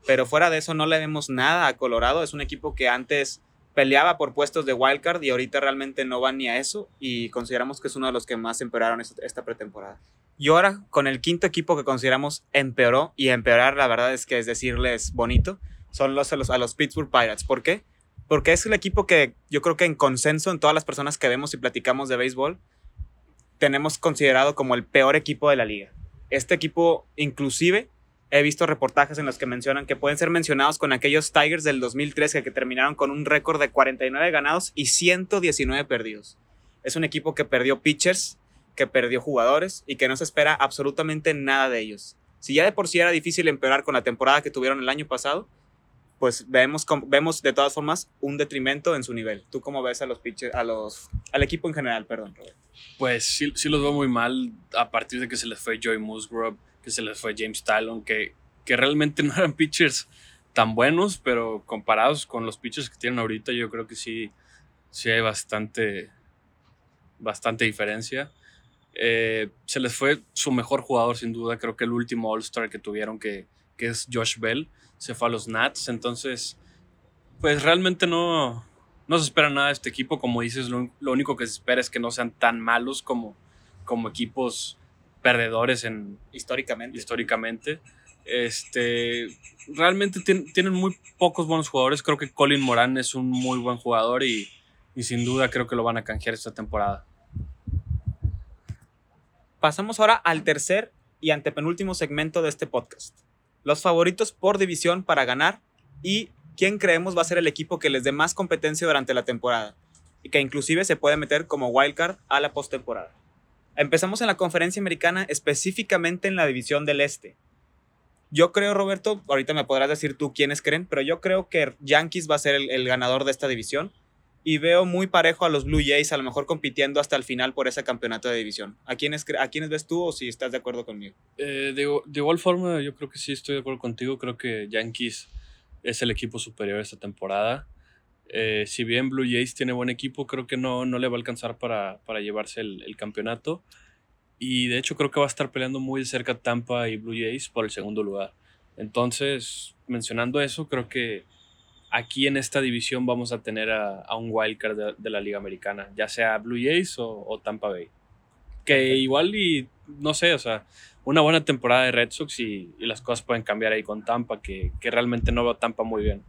Pero fuera de eso no le vemos nada a Colorado. Es un equipo que antes peleaba por puestos de wildcard y ahorita realmente no va ni a eso y consideramos que es uno de los que más empeoraron esta, pretemporada. Y ahora con el quinto equipo que consideramos empeoró y empeorar la verdad es que es decirles bonito, son los a los, a los Pittsburgh Pirates. ¿Por qué? Porque es el equipo que yo creo que en consenso en todas las personas que vemos y platicamos de béisbol tenemos considerado como el peor equipo de la liga. Este equipo inclusive he visto reportajes en los que mencionan que pueden ser mencionados con aquellos Tigers del 2013 que terminaron con un récord de 49 ganados y 119 perdidos. Es un equipo que perdió pitchers, que perdió jugadores y que no se espera absolutamente nada de ellos. Si ya de por sí era difícil empeorar con la temporada que tuvieron el año pasado, pues vemos, vemos de todas formas un detrimento en su nivel. ¿Tú cómo ves a los pitchers, a los, al equipo en general, perdón, Robert? Pues sí, sí los veo muy mal a partir de que se les fue Joey Musgrove, que se les fue James Talon, que, que realmente no eran pitchers tan buenos, pero comparados con los pitchers que tienen ahorita, yo creo que sí, sí hay bastante, bastante diferencia. Eh, se les fue su mejor jugador, sin duda. Creo que el último All-Star que tuvieron, que, que es Josh Bell, se fue a los Nats. Entonces, pues realmente no, no se espera nada de este equipo. Como dices, lo, lo, único que se espera es que no sean tan malos como, como equipos perdedores en, históricamente. históricamente. Este, realmente tienen muy pocos buenos jugadores. Creo que Colin Moran es un muy buen jugador y, y, sin duda creo que lo van a canjear esta temporada. Pasamos ahora al tercer y antepenúltimo segmento de este podcast. Los favoritos por división para ganar y quién creemos va a ser el equipo que les dé más competencia durante la temporada y que inclusive se puede meter como wildcard a la postemporada. Empezamos en la conferencia americana específicamente en la división del este. Yo creo, Roberto, ahorita me podrás decir tú quiénes creen, pero yo creo que Yankees va a ser el, ganador de esta división y veo muy parejo a los Blue Jays, a lo mejor compitiendo hasta el final por ese campeonato de división. ¿A quiénes, a quiénes ves tú o si estás de acuerdo conmigo? Eh, de, de, igual forma, yo creo que sí estoy de acuerdo contigo. Creo que Yankees es el equipo superior esta temporada. Eh, si bien Blue Jays tiene buen equipo, creo que no, no le va a alcanzar para, para llevarse el, el, campeonato. Y de hecho creo que va a estar peleando muy cerca Tampa y Blue Jays por el segundo lugar. Entonces, mencionando eso, creo que aquí en esta división vamos a tener a, a un wildcard de, de, la Liga Americana, ya sea Blue Jays o, o, Tampa Bay. Que igual y, no sé, o sea, una buena temporada de Red Sox y, y las cosas pueden cambiar ahí con Tampa, que, que, realmente no veo Tampa muy bien.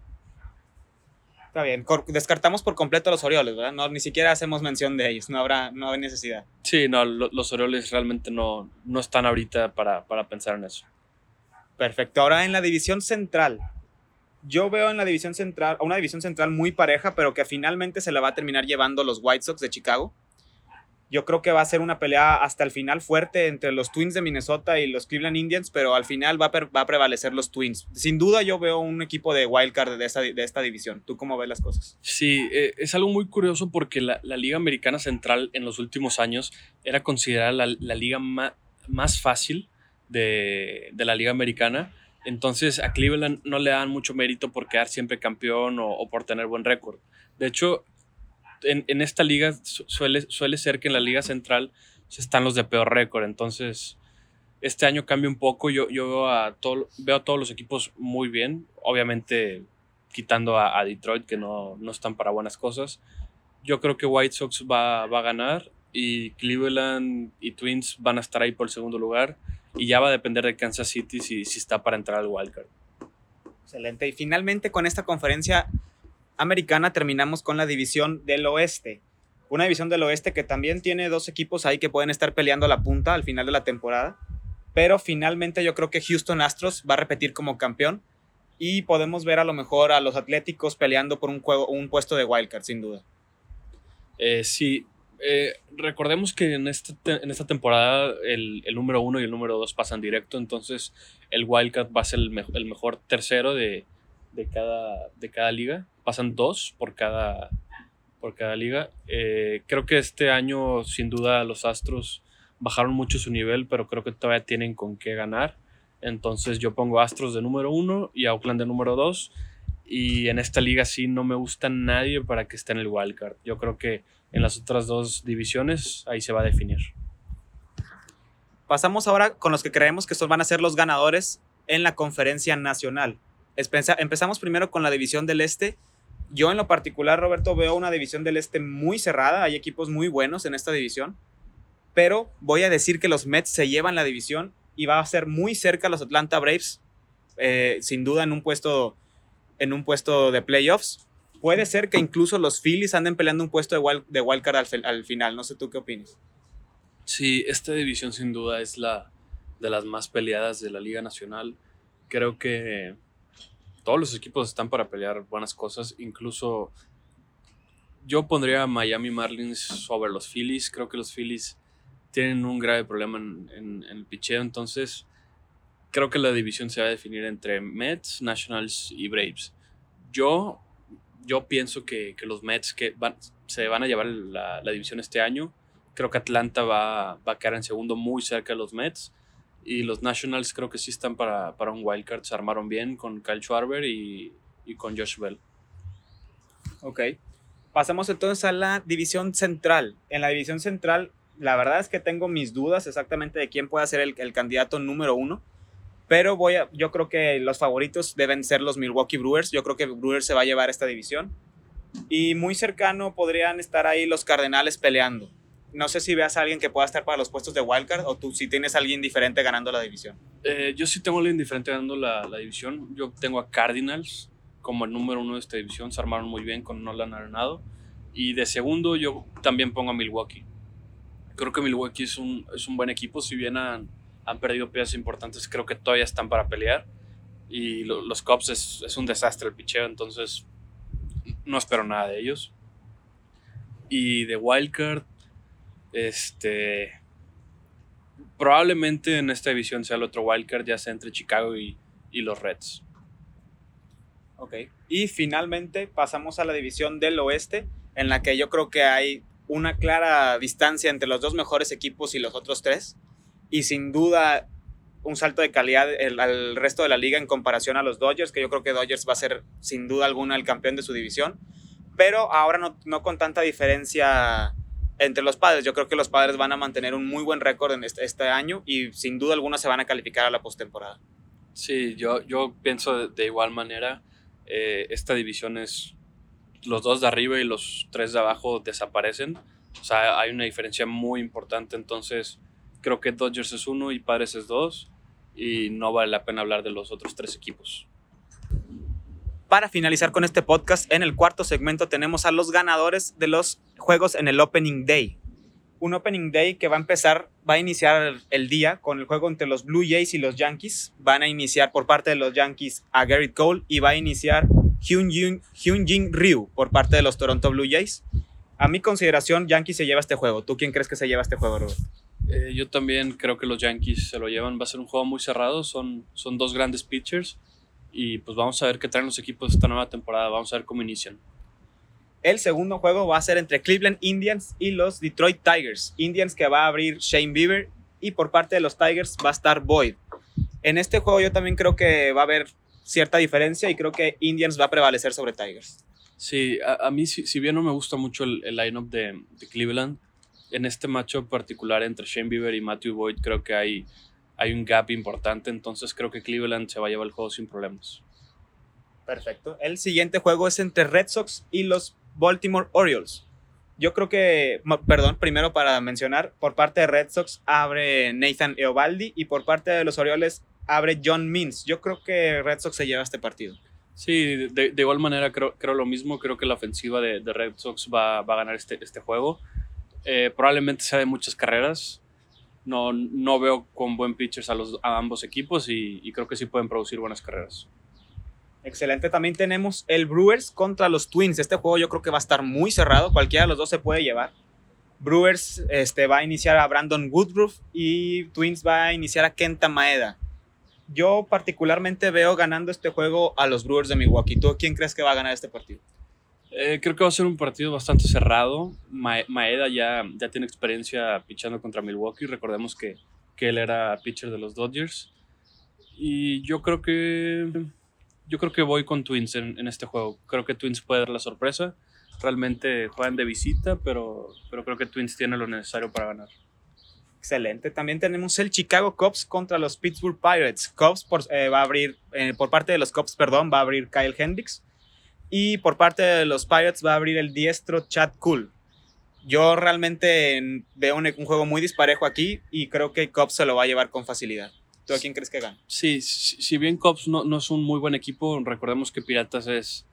Está bien, descartamos por completo a los Orioles, ¿verdad? No, ni siquiera hacemos mención de ellos, no habrá no hay necesidad. Sí, no, los Orioles realmente no, no están ahorita para, para pensar en eso. Perfecto, ahora en la división central, yo veo en la división central, una división central muy pareja, pero que finalmente se la va a terminar llevando los White Sox de Chicago. Yo creo que va a ser una pelea hasta el final fuerte entre los Twins de Minnesota y los Cleveland Indians, pero al final va a, va a prevalecer los Twins. Sin duda yo veo un equipo de wildcard de de esta división. ¿Tú cómo ves las cosas? Sí, eh, es algo muy curioso porque la, Liga Americana Central en los últimos años era considerada la, liga más fácil de, la Liga Americana entonces a Cleveland no le dan mucho mérito por quedar siempre campeón o por tener buen récord. De hecho, en, en, esta liga suele, suele ser que en la liga central están los de peor récord. Entonces, este año cambia un poco. Yo, yo veo, a todo, veo a todos los equipos muy bien. Obviamente, quitando a, a Detroit, que no, no, están para buenas cosas. Yo creo que White Sox va, va a ganar y Cleveland y Twins van a estar ahí por el segundo lugar y ya va a depender de Kansas City si, si está para entrar al wildcard. Excelente. Y finalmente con esta conferencia americana terminamos con la división del oeste. Una división del oeste que también tiene dos equipos ahí que pueden estar peleando la punta al final de la temporada. Pero finalmente yo creo que Houston Astros va a repetir como campeón y podemos ver a lo mejor a los Atléticos peleando por un, juego, un puesto de wildcard, sin duda. Eh, sí, eh, recordemos que en esta, en esta temporada el, número uno y el número dos pasan directo, entonces el Wildcat va a ser el, el mejor tercero de, de, cada, de cada liga. Pasan dos por cada, por cada liga. Eh, creo que este año, sin duda, los Astros bajaron mucho su nivel, pero creo que todavía tienen con qué ganar. Entonces yo pongo Astros de número uno y Oakland de número dos. Y en esta liga sí no me gusta nadie para que esté en el wildcard. Yo creo que en las otras dos divisiones, ahí se va a definir. Pasamos ahora con los que creemos que estos van a ser los ganadores en la conferencia nacional. Empezamos primero con la división del Este. Yo en lo particular, Roberto, veo una división del Este muy cerrada. Hay equipos muy buenos en esta división. Pero voy a decir que los Mets se llevan la división y va a ser muy cerca a los Atlanta Braves. Eh, sin duda en un puesto, en un puesto de playoffs puede ser que incluso los Phillies anden peleando un puesto de, wild, de wildcard al, al, final. No sé tú qué opinas. Sí, esta división sin duda es la de las más peleadas de la Liga Nacional. Creo que todos los equipos están para pelear buenas cosas. Incluso yo pondría a Miami Marlins sobre los Phillies. Creo que los Phillies tienen un grave problema en, el picheo. Entonces, creo que la división se va a definir entre Mets, Nationals y Braves. Yo yo pienso que, que los Mets que se van a llevar la, la, división este año. Creo que Atlanta va, va, a quedar en segundo muy cerca de los Mets. Y los Nationals creo que sí están para, para un wildcard. Se armaron bien con Kyle Schwarber y, y con Josh Bell. Ok. Pasamos entonces a la división central. En la división central, la verdad es que tengo mis dudas exactamente de quién puede ser el, el candidato número uno. Pero voy a, yo creo que los favoritos deben ser los Milwaukee Brewers. Yo creo que Brewers se va a llevar esta división. Y muy cercano podrían estar ahí los Cardenales peleando. No sé si veas a alguien que pueda estar para los puestos de wildcard o tú si tienes a alguien diferente ganando la división. Eh, yo sí tengo a alguien diferente ganando la, división. Yo tengo a Cardinals como el número uno de esta división. Se armaron muy bien con Nolan Arenado. Y de segundo yo también pongo a Milwaukee. Creo que Milwaukee es un, es un buen equipo, si bien han, han perdido piezas importantes, creo que todavía están para pelear. Y los Cubs es, es, un desastre el picheo, entonces no espero nada de ellos. Y de Wildcard, este. Probablemente en esta división sea el otro Wildcard, ya sea entre Chicago y, y los Reds. Ok. Y finalmente pasamos a la división del oeste, en la que yo creo que hay una clara distancia entre los dos mejores equipos y los otros tres. Y sin duda un salto de calidad al resto de la liga en comparación a los Dodgers, que yo creo que Dodgers va a ser sin duda alguna el campeón de su división, pero ahora no, no con tanta diferencia entre los padres. Yo creo que los padres van a mantener un muy buen récord en este, este, año y sin duda alguna se van a calificar a la postemporada. Sí, yo, yo pienso de, igual manera. Eh, esta división es los dos de arriba y los tres de abajo desaparecen. O sea, hay una diferencia muy importante. Entonces, creo que Dodgers es uno y Padres es dos y no vale la pena hablar de los otros tres equipos. Para finalizar con este podcast, en el cuarto segmento tenemos a los ganadores de los juegos en el Opening Day. Un Opening Day que va a empezar, va a iniciar el día con el juego entre los Blue Jays y los Yankees. Van a iniciar por parte de los Yankees a Garrett Cole y va a iniciar Hyunjin Ryu por parte de los Toronto Blue Jays. A mi consideración, Yankees se lleva este juego. ¿Tú quién crees que se lleva este juego, Robert? Eh, yo también creo que los Yankees se lo llevan. Va a ser un juego muy cerrado. Son, son dos grandes pitchers. Y pues vamos a ver qué traen los equipos esta nueva temporada. Vamos a ver cómo inician. El segundo juego va a ser entre Cleveland Indians y los Detroit Tigers. Indians que va a abrir Shane Bieber y por parte de los Tigers va a estar Boyd. En este juego yo también creo que va a haber cierta diferencia y creo que Indians va a prevalecer sobre Tigers. Sí, a, mí si, bien no me gusta mucho el, el lineup de, de Cleveland, en este macho particular entre Shane Bieber y Matthew Boyd creo que hay, hay un gap importante, entonces creo que Cleveland se va a llevar el juego sin problemas. Perfecto. El siguiente juego es entre Red Sox y los Baltimore Orioles. Yo creo que, perdón, primero para mencionar, por parte de Red Sox abre Nathan Eovaldi y por parte de los Orioles abre John Means. Yo creo que Red Sox se lleva este partido. Sí, de, igual manera creo, creo, lo mismo. Creo que la ofensiva de, Red Sox va, va, a ganar este, este juego. Eh, probablemente sea de muchas carreras. No, no veo con buen pitchers a, los, ambos equipos y, creo que sí pueden producir buenas carreras. Excelente. También tenemos el Brewers contra los Twins. Este juego yo creo que va a estar muy cerrado. Cualquiera de los dos se puede llevar. Brewers este, va a iniciar a Brandon Woodruff y Twins va a iniciar a Kenta Maeda. Yo particularmente veo ganando este juego a los Brewers de Milwaukee. ¿Tú quién crees que va a ganar este partido? Eh, creo que va a ser un partido bastante cerrado. Maeda ya, ya tiene experiencia pichando contra Milwaukee. Recordemos que, que, él era pitcher de los Dodgers. Y yo creo que. Yo creo que voy con Twins en, en, este juego. Creo que Twins puede dar la sorpresa. Realmente juegan de visita, pero, pero creo que Twins tiene lo necesario para ganar. Excelente. También tenemos el Chicago Cubs contra los Pittsburgh Pirates. Cubs por, eh, va a abrir, eh, por parte de los Cubs, perdón, va a abrir Kyle Hendricks. Y por parte de los Pirates va a abrir el diestro Chad Cool. Yo realmente veo un, juego muy disparejo aquí y creo que Cubs se lo va a llevar con facilidad. ¿Tú a quién crees que gana? Sí, si, bien Cubs no, no, es un muy buen equipo, recordemos que Piratas es,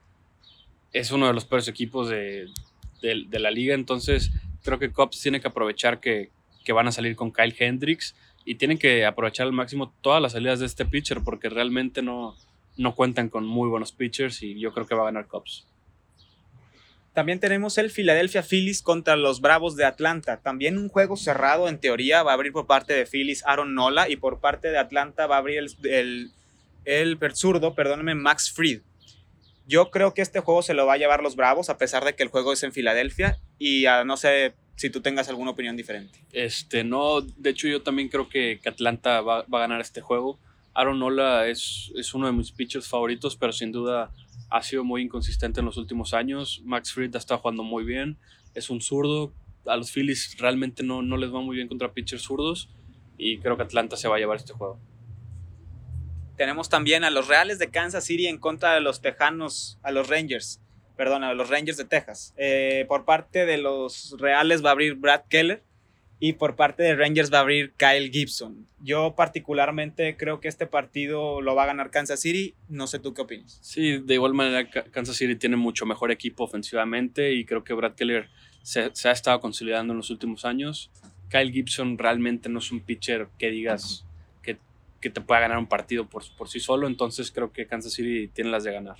es uno de los peores equipos de, de, la liga, entonces creo que Cubs tiene que aprovechar que, que van a salir con Kyle Hendricks y tienen que aprovechar al máximo todas las salidas de este pitcher porque realmente no, no cuentan con muy buenos pitchers y yo creo que va a ganar Cubs. También tenemos el Philadelphia Phillies contra los Bravos de Atlanta. También un juego cerrado en teoría. Va a abrir por parte de Phillies Aaron Nola y por parte de Atlanta va a abrir el, el, el zurdo, perdóneme, Max Fried. Yo creo que este juego se lo va a llevar los Bravos a pesar de que el juego es en Filadelfia y no sé si tú tengas alguna opinión diferente. Este, no, de hecho yo también creo que, Atlanta va, va, a ganar este juego. Aaron Nola es, es uno de mis pitchers favoritos, pero sin duda ha sido muy inconsistente en los últimos años. Max Fried estado jugando muy bien, es un zurdo. A los Phillies realmente no, no les va muy bien contra pitchers zurdos y creo que Atlanta se va a llevar este juego. Tenemos también a los Reales de Kansas City en contra de los Tejanos, a los Rangers, perdón, a los Rangers de Texas. Eh, por parte de los Reales va a abrir Brad Keller y por parte de Rangers va a abrir Kyle Gibson. Yo particularmente creo que este partido lo va a ganar Kansas City. No sé tú qué opinas. Sí, de igual manera Kansas City tiene mucho mejor equipo ofensivamente y creo que Brad Keller se, ha estado consolidando en los últimos años. Kyle Gibson realmente no es un pitcher que digas que, que te pueda ganar un partido por, por sí solo, entonces creo que Kansas City tiene las de ganar.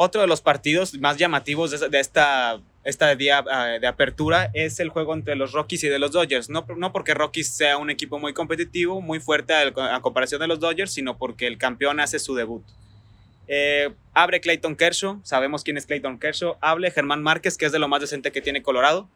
Otro de los partidos más llamativos de, esta, esta día ah, de apertura es el juego entre los Rockies y de los Dodgers. No, no porque Rockies sea un equipo muy competitivo, muy fuerte a, comparación de los Dodgers, sino porque el campeón hace su debut. Eh, abre Clayton Kershaw, sabemos quién es Clayton Kershaw. Hable Germán Márquez, que es de lo más decente que tiene Colorado.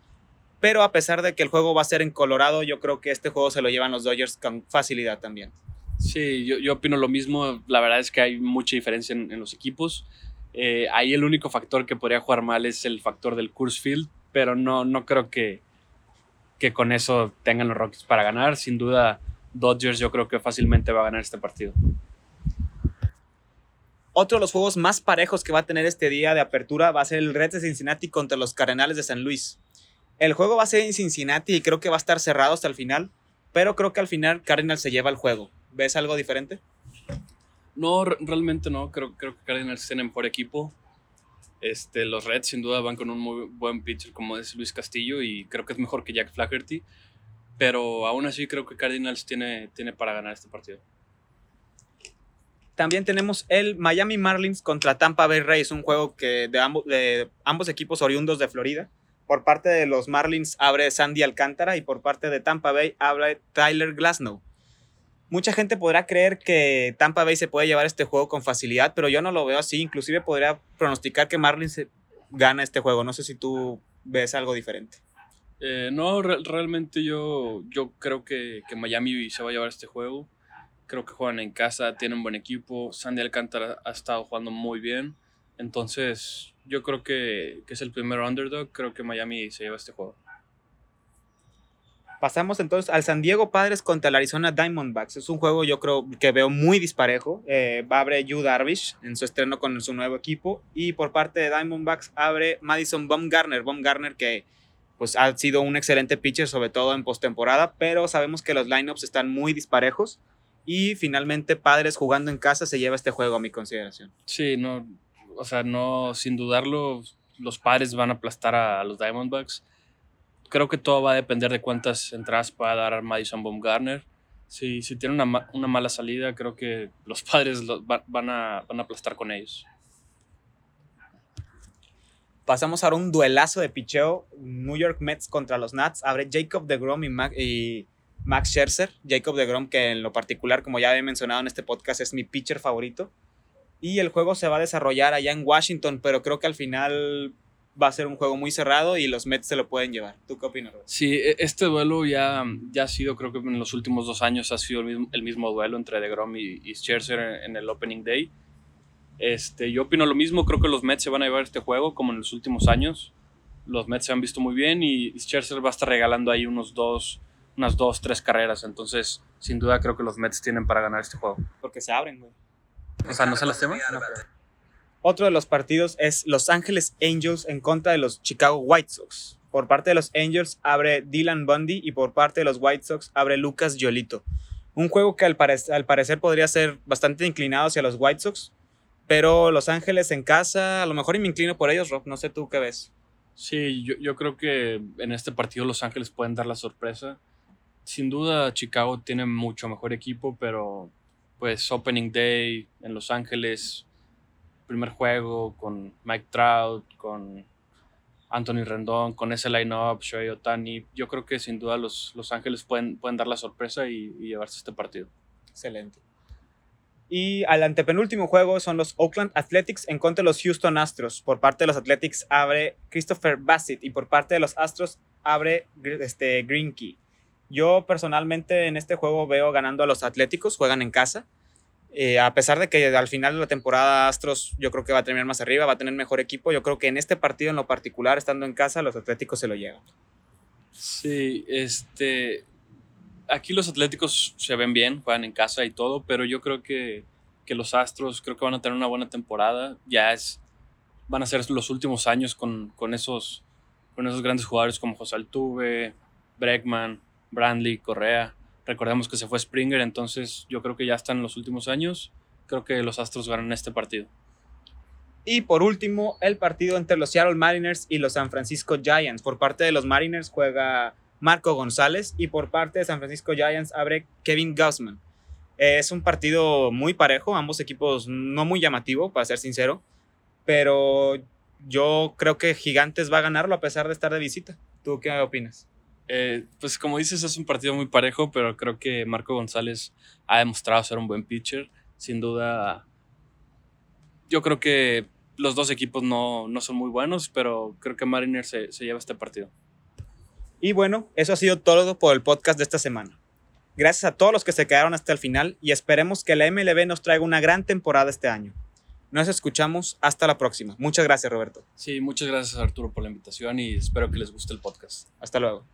Pero a pesar de que el juego va a ser en Colorado, yo creo que este juego se lo llevan los Dodgers con facilidad también. Sí, yo, yo opino lo mismo. La verdad es que hay mucha diferencia en, en los equipos. Eh, ahí el único factor que podría jugar mal es el factor del Coors Field, pero no, no creo que, que con eso tengan los Rockies para ganar. Sin duda, Dodgers yo creo que fácilmente va a ganar este partido. Otro de los juegos más parejos que va a tener este día de apertura va a ser el Reds de Cincinnati contra los Cardenales de San Luis. El juego va a ser en Cincinnati y creo que va a estar cerrado hasta el final, pero creo que al final Cardinals se lleva el juego. ¿Ves algo diferente? No, realmente no. Creo, creo que Cardinals tienen mejor equipo. Este, los Reds sin duda van con un muy buen pitcher como es Luis Castillo y creo que es mejor que Jack Flaherty. Pero aún así creo que Cardinals tiene, tiene para ganar este partido. También tenemos el Miami Marlins contra Tampa Bay Rays, un juego que de, ambos, de ambos equipos oriundos de Florida. Por parte de los Marlins abre Sandy Alcántara y por parte de Tampa Bay abre Tyler Glasnow mucha gente podrá creer que Tampa Bay se puede llevar este juego con facilidad, pero yo no lo veo así. Inclusive podría pronosticar que Marlins gana este juego. No sé si tú ves algo diferente. Eh, no, realmente yo, yo creo que, que, Miami se va a llevar este juego. Creo que juegan en casa, tienen buen equipo. Sandy Alcántara ha estado jugando muy bien. Entonces, yo creo que, que es el primer underdog. Creo que Miami se lleva este juego. Pasamos entonces al San Diego Padres contra el Arizona Diamondbacks. Es un juego yo creo que veo muy disparejo. Eh, abre Yu Darvish en su estreno con su nuevo equipo. Y por parte de Diamondbacks abre Madison Baumgartner. Baumgartner que pues ha sido un excelente pitcher, sobre todo en postemporada. Pero sabemos que los lineups están muy disparejos. Y finalmente Padres jugando en casa se lleva este juego a mi consideración. Sí, no, o sea, no, sin dudarlo, los Padres van a aplastar a los Diamondbacks creo que todo va a depender de cuántas entradas pueda dar Madison Baumgartner. Si, si tiene una, una, mala salida, creo que los padres van, a, van a aplastar con ellos. Pasamos ahora a un duelazo de picheo. New York Mets contra los Nats. Abre Jacob de Grom y, y Max Scherzer. Jacob de Grom, que en lo particular, como ya he mencionado en este podcast, es mi pitcher favorito. Y el juego se va a desarrollar allá en Washington, pero creo que al final va a ser un juego muy cerrado y los Mets se lo pueden llevar. ¿Tú qué opinas? Sí, e, este duelo ya, ya ha sido, creo que en los últimos dos años ha sido el mismo, el mismo duelo entre DeGrom y, y Scherzer en, el Opening Day. Este, yo opino lo mismo, creo que los Mets se van a llevar este juego como en los últimos años. Los Mets se han visto muy bien y Scherzer va a estar regalando ahí unos dos, unas dos, tres carreras. Entonces, sin duda creo que los Mets tienen para ganar este juego. Porque se abren, güey. O sea, ¿no se las teman? Otro de los partidos es Los Ángeles Angels en contra de los Chicago White Sox. Por parte de los Angels abre Dylan Bundy y por parte de los White Sox abre Lucas Yolito. Un juego que al, parecer podría ser bastante inclinado hacia los White Sox, pero Los Ángeles en casa, a lo mejor y me inclino por ellos, Rob. No sé tú qué ves. Sí, yo, yo creo que en este partido Los Ángeles pueden dar la sorpresa. Sin duda, Chicago tiene mucho mejor equipo, pero pues Opening Day en Los Ángeles, primer juego con Mike Trout, con Anthony Rendón, con ese line-up, Shohei Otani. Yo creo que sin duda los, los Ángeles pueden, pueden dar la sorpresa y, llevarse este partido. Excelente. Y al antepenúltimo juego son los Oakland Athletics en contra de los Houston Astros. Por parte de los Athletics abre Christopher Bassett y por parte de los Astros abre este, Green Yo personalmente en este juego veo ganando a los Atléticos, juegan en casa. Eh, a pesar de que al final de la temporada Astros yo creo que va a terminar más arriba, va a tener mejor equipo, yo creo que en este partido en lo particular, estando en casa, los Atléticos se lo llevan. Sí, este... Aquí los Atléticos se ven bien, juegan en casa y todo, pero yo creo que, que los Astros creo que van a tener una buena temporada. Ya es... Van a ser los últimos años con, con esos, con esos grandes jugadores como José Altuve, Bregman, Brandley, Correa Recordemos que se fue Springer, entonces yo creo que ya están en los últimos años. Creo que los Astros ganan este partido. Y por último, el partido entre los Seattle Mariners y los San Francisco Giants. Por parte de los Mariners juega Marco González y por parte de San Francisco Giants abre Kevin Gaussman. Es un partido muy parejo, ambos equipos no muy llamativo, para ser sincero, pero yo creo que Gigantes va a ganarlo a pesar de estar de visita. ¿Tú qué opinas? Eh, pues como dices, es un partido muy parejo, pero creo que Marco González ha demostrado ser un buen pitcher. Sin duda, yo creo que los dos equipos no, no son muy buenos, pero creo que Mariners se, se lleva este partido. Y bueno, eso ha sido todo por el podcast de esta semana. Gracias a todos los que se quedaron hasta el final y esperemos que la MLB nos traiga una gran temporada este año. Nos escuchamos hasta la próxima. Muchas gracias, Roberto. Sí, muchas gracias Arturo por la invitación y espero que les guste el podcast. Hasta luego.